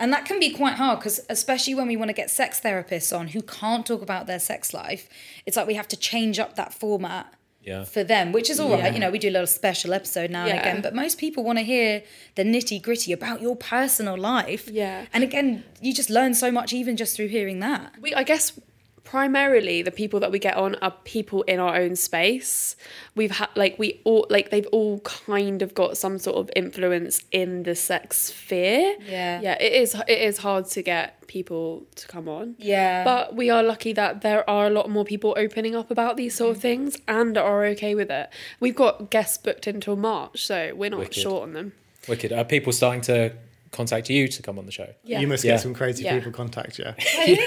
And that can be quite hard because, especially when we want to get sex therapists on who can't talk about their sex life, it's like we have to change up that format Yeah. for them, which is all right. Yeah. You know, we do a little special episode now and again, but most people want to hear the nitty gritty about your personal life. Yeah. And again, you just learn so much even just through hearing that. We I guess primarily the people that we get on are people in our own space. We've had like we all like they've all kind of got some sort of influence in the sex sphere. Yeah. Yeah, it is it is hard to get people to come on. Yeah. But we are lucky that there are a lot more people opening up about these sort of mm-hmm. things and are okay with it. We've got guests booked until March, so we're not Wicked. short on them. Wicked. Are people starting to contact you to come on the show? Yeah. You must Yeah. get some crazy Yeah. people contact you.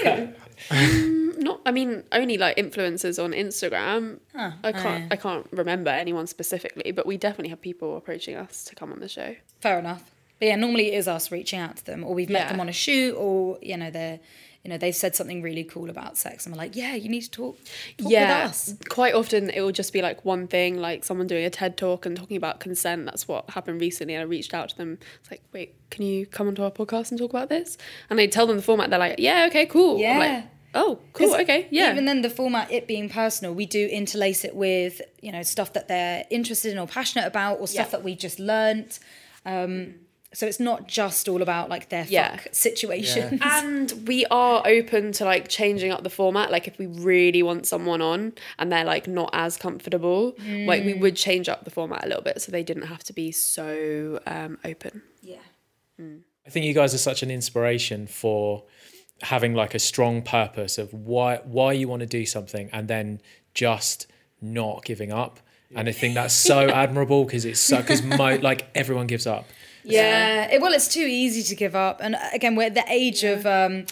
Not I mean only like influencers on Instagram. Huh. Oh, I Oh, can't yeah. I can't remember anyone specifically, but we definitely have people approaching us to come on the show. Fair enough. But yeah, normally it is us reaching out to them, or we've met Yeah. them on a shoot, or you know they're, you know they've said something really cool about sex, and we're like, yeah, you need to talk, talk yeah, with us. quite often it will just be like one thing, like someone doing a TED talk and talking about consent. That's what happened recently. And I reached out to them. It's like, wait, can you come onto our podcast and talk about this? And I tell them the format. They're like, yeah, okay, cool. I'm Yeah. Like, oh, cool. okay, yeah. Even then, the format, it being personal, we do interlace it with you know stuff that they're interested in or passionate about, or stuff Yeah. that we just learnt. Um, so it's not just all about like their Yeah. fuck situation. and we are open to like changing up the format like if we really want someone on and they're like not as comfortable like we would change up the format a little bit so they didn't have to be so um open yeah. I think you guys are such an inspiration for having like a strong purpose of why why you want to do something and then just not giving up. And I think that's so admirable because it's so because mo- like everyone gives up. Yeah. It, well, it's too easy to give up. And uh, again, we're at the age of, um,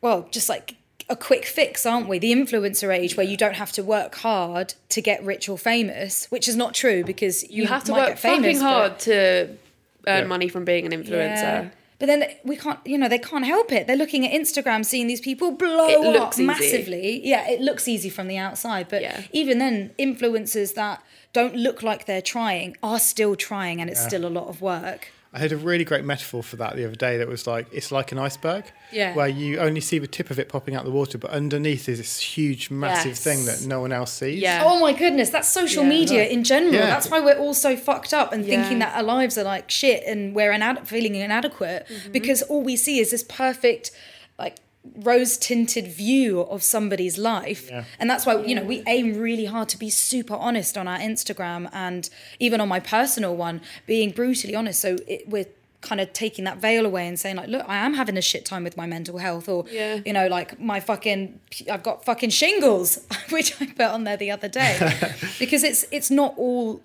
well, just like a quick fix, aren't we? The influencer age where you don't have to work hard to get rich or famous, which is not true because you, you have to work famous, fucking but- hard to earn Yeah. money from being an influencer Yeah. But then we can't, you know, they can't help it. They're looking at Instagram, seeing these people blow It up easy. massively. Yeah, it looks easy from the outside, but Yeah. even then, influencers that don't look like they're trying are still trying, and it's still a lot of work. I heard a really great metaphor for that the other day that was like it's like an iceberg. Yeah. Where you only see the tip of it popping out the water, but underneath is this huge, massive Yes. thing that no one else sees. Yeah. Oh my goodness, that's social Yeah. media in general. Yeah. That's why we're all so fucked up and thinking that our lives are like shit and we're inad- feeling inadequate Mm-hmm. because all we see is this perfect, like, rose tinted view of somebody's life. Yeah. And that's why, you know, we aim really hard to be super honest on our Instagram and even on my personal one, being brutally honest. So it, we're kind of taking that veil away and saying like look i am having a shit time with my mental health or Yeah. you know like my fucking i've got fucking shingles which i put on there the other day because it's it's not all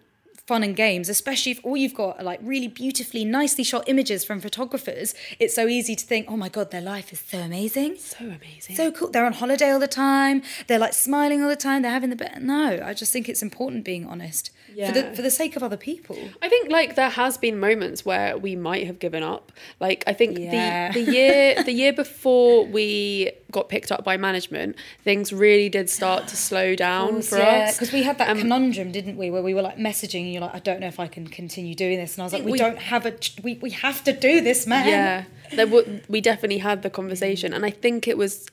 fun and games, especially if all you've got are like really beautifully, nicely shot images from photographers. It's so easy to think, oh my God, their life is so amazing. So amazing. So cool. They're on holiday all the time. They're like smiling all the time. They're having the best. No, I just think it's important being honest for the for the sake of other people. I think like there has been moments where we might have given up. Like I think Yeah. the the year the year before we got picked up by management, things really did start to slow down for yeah, us. because we had that Um, conundrum, didn't we, where we were like messaging and you're like, I don't know if I can continue doing this, and I was like, we, We- don't have a, we we have to do this, man. Yeah, there w- we definitely had the conversation, and I think it was.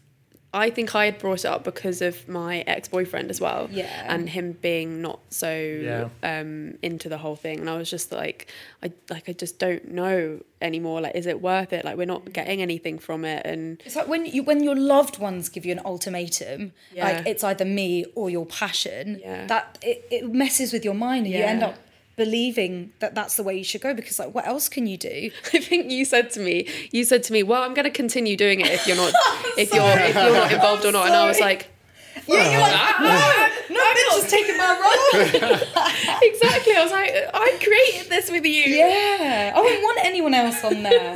I think I had brought it up because of my ex boyfriend as well, Yeah. and him being not so Yeah. um, into the whole thing, and I was just like, I like I just don't know anymore. Like, is it worth it? Like, we're not getting anything from it, and It's like when you when your loved ones give you an ultimatum, Yeah. like it's either me or your passion. Yeah. That it, it messes with your mind, and you end up believing that that's the way you should go because like what else can you do? I think you said to me, you said to me, well, I'm going to continue doing it if you're not, if you're if you're not involved or not, and I was like. Yeah, you're like, no, no, bitch is taking my role. Exactly. I was like, I created this with you. yeah, I wouldn't want anyone else on there.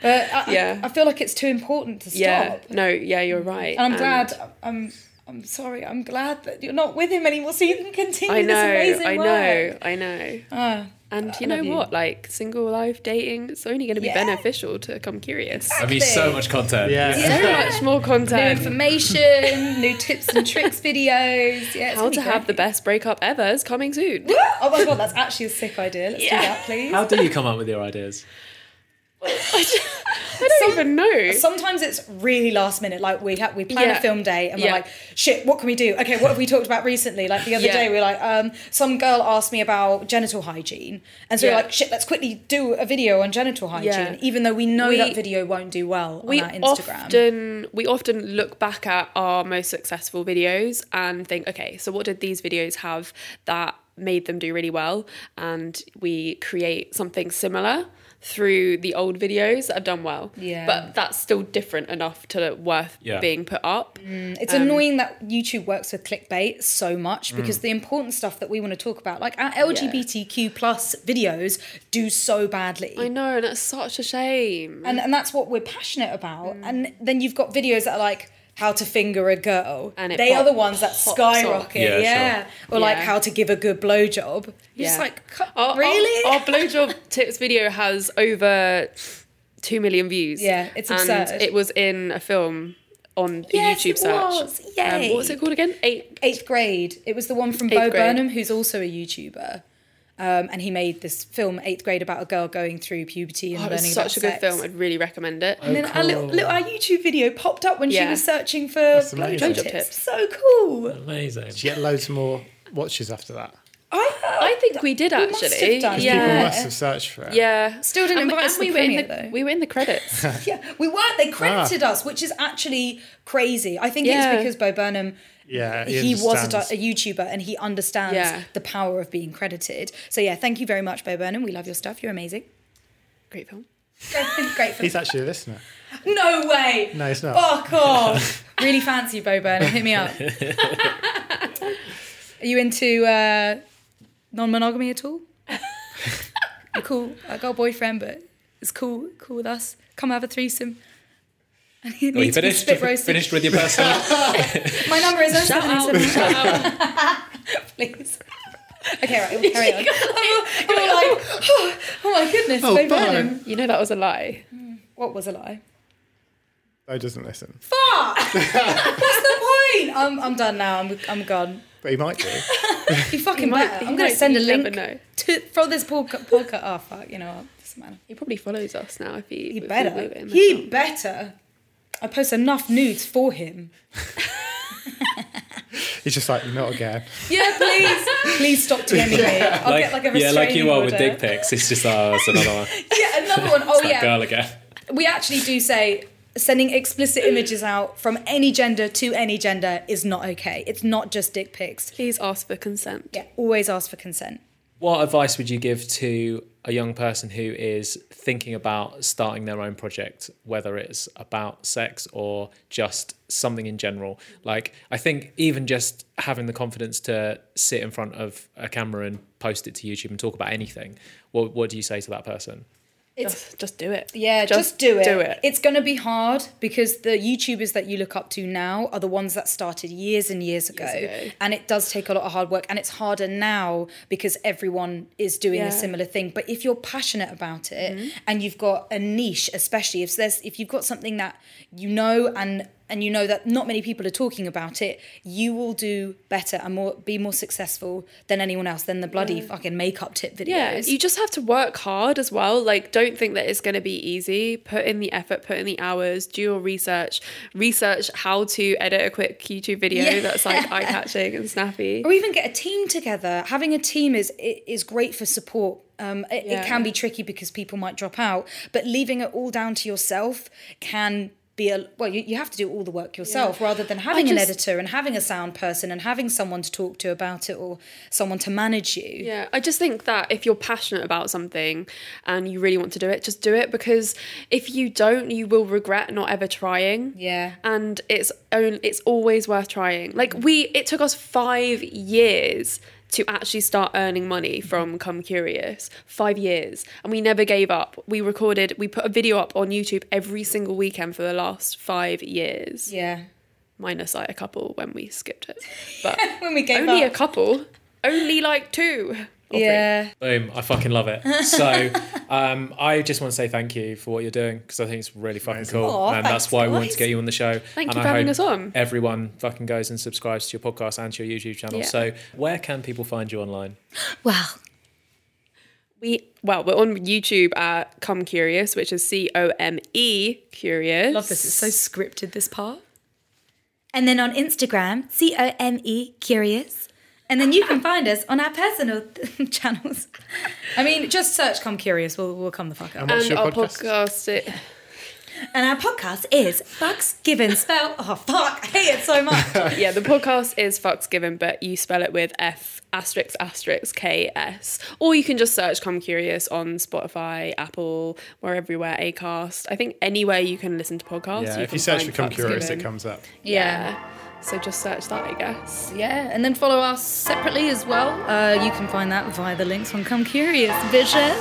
But I, Yeah. I, I feel like it's too important to stop. Yeah. No. Yeah, you're right. And I'm glad. I'm. I'm sorry. I'm glad that you're not with him anymore, so you can continue I this know. amazing I work. know. I know. Ah, And I you know love you. what? Like single life dating, it's only going to be Yeah. beneficial to come curious. I mean, so much content. Yeah. So much more content. new information, new tips and tricks videos. Yeah, How gonna to be have the best breakup ever is coming soon. Oh my god, that's actually a sick idea. Let's do that, please. How do you come up with your ideas? I don't even know. Sometimes it's really last minute. Like we ha- we plan Yeah. a film day and we're Yeah. like, shit, what can we do? Okay, what have we talked about recently? Like the other Yeah. day, we were like, um, some girl asked me about genital hygiene, and so we're like, shit, let's quickly do a video on genital hygiene, even though we know We- that video won't do well we on our Instagram. often we often look back at our most successful videos and think okay so what did these videos have that made them do really well and we create something similar through the old videos that have done well Yeah. but that's still different enough to worth Yeah. being put up mm, It's Um, annoying that YouTube works with clickbait so much mm. because the important stuff that we want to talk about, like our LGBTQ plus videos, do so badly. i know and that's such a shame and and that's what we're passionate about. Mm. And then you've got videos that are like how to finger a girl, And it they are the ones that skyrocket. Yeah, Yeah, sure. or like how to give a good blowjob. You're just Yeah. like, our, really? our, our blowjob tips video has over 2 million views Yeah, it's and absurd. it was in a film on a Yes, youtube it search was. Um, Yay. what was it called again eight Eighth grade. It was the one from Eighth Bo grade. Burnham, who's also a YouTuber. Um, and he made this film, Eighth Grade, about a girl going through puberty and Oh, it learning was about such a good film. I'd really recommend it. And then our little, little our YouTube video popped up when she was searching for blowjob Blowjob tips. tips. So cool. Amazing. Did you get loads more watches after that? I, I think we did We must have actually. done. People Yeah. must have searched for it. Yeah. Still didn't And we- invite us and we the were in premiere, the though. we were in the credits. Yeah, we were. They credited us, which is actually crazy. I think Yeah. it's because Bo Burnham. Yeah, He, he was a, a YouTuber and he understands Yeah. the power of being credited. So yeah, thank you very much, Bo Burnham. We love your stuff. You're amazing. Great film. Great. film. He's actually a listener. no way. No, it's not. Fuck off. really fancy Bo Burnham. Hit me up. Are you into uh, non-monogamy at all? You're cool. I got a boyfriend, but it's cool. Cool with us. Come have a threesome. And Are you needs to be finished? spit roasted. Finished with your personal? My number is Shout out, 077 shout out. please. Okay, right, we'll carry on. You're like, oh, oh my goodness, Oh, Bo. Burnham. You know that was a lie. What was a lie? Bo doesn't listen, Fuck! What's the point? I'm, I'm done now. I'm, I'm gone. but he might do. he fucking might- better. I'm going to send a you link never know. to from this podca- podcast. Oh fuck! You know what? Doesn't matter. He probably follows us now if he. He better. leave in He better. I post enough nudes for him. He's just like, you're not again. Yeah, please, please stop DMing me. I'll like, get like a restraining yeah, like you restraining are with dick pics. It's just oh, it's another one. Yeah, another one. Oh That yeah, girl again. we actually do say sending explicit images out from any gender to any gender is not okay. It's not just dick pics. Please ask for consent. Yeah, always ask for consent. What advice would you give to a young person who is thinking about starting their own project, whether it's about sex or just something in general? Like, I think even just having the confidence to sit in front of a camera and post it to YouTube and talk about anything, what, what do you say to that person? Just, just do it. Yeah, just, Just do it. do it. It's going to be hard because the YouTubers that you look up to now are the ones that started years and years ago. ago. And it does take a lot of hard work. And it's harder now because everyone is doing Yeah. a similar thing. But if you're passionate about it Mm-hmm. and you've got a niche, especially if there's if you've got something that you know and and you know that not many people are talking about it, you will do better and more be more successful than anyone else than the bloody fucking makeup tip videos. Yeah, you just have to work hard as well. Like, don't think that it's going to be easy. Put in the effort, put in the hours, do your research, research how to edit a quick YouTube video Yeah. that's like eye catching and snappy. or even get a team together. Having a team is is great for support. Um, it, it can be tricky because people might drop out, but leaving it all down to yourself can be a well. You, you have to do all the work yourself rather than having an editor and having a sound person and having someone to talk to about it or someone to manage you. Yeah, I just think that if you're passionate about something and you really want to do it, just do it because if you don't, you will regret not ever trying. Yeah. And it's only it's always worth trying. Like we it took us 5 years to actually start earning money from Come Curious. 5 years. And we never gave up. We recorded, we put a video up on YouTube every single weekend for the last 5 years. Yeah. Minus like a couple when we skipped it. But When we gave only up. a couple. Only like two. Or three. yeah. Boom! I fucking love it. So, um, I just want to say thank you for what you're doing because I think it's really fucking cool, Aw, and thanks, that's why I wanted to get you on the show. Thank and you I for having hope us on. Everyone fucking goes and subscribes to your podcast and to your YouTube channel. Yeah. So, where can people find you online? Well, We well, we're on YouTube at Come Curious, which is C O M E Curious. love this. It's so scripted. This part. And then on Instagram, C O M E Curious. And then you can find us on our personal channels. I mean, just search "Come Curious." We'll we'll come the fuck up. And what's and your our podcast? podcast. It, And our podcast is Fucks Given Spell. Oh fuck, I hate it so much. yeah, the podcast is Fucks Given, but you spell it with F asterisk asterisk K S. Or you can just search Come Curious on Spotify, Apple, we're everywhere, Acast. I think anywhere you can listen to podcasts. Yeah, you if can you search for Come Curious, Given. it comes up. Yeah. So just search that, I guess. yeah, and then follow us separately as well. Uh, you can find that via the links on Come Curious, Vision.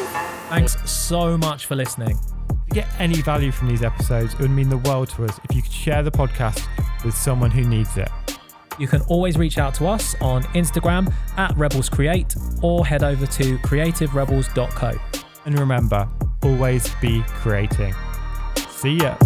Thanks so much for listening. If you get any value from these episodes, it would mean the world to us if you could share the podcast with someone who needs it. You can always reach out to us on Instagram at Rebels Create or head over to creativerebels.co. And remember, always be creating. See ya.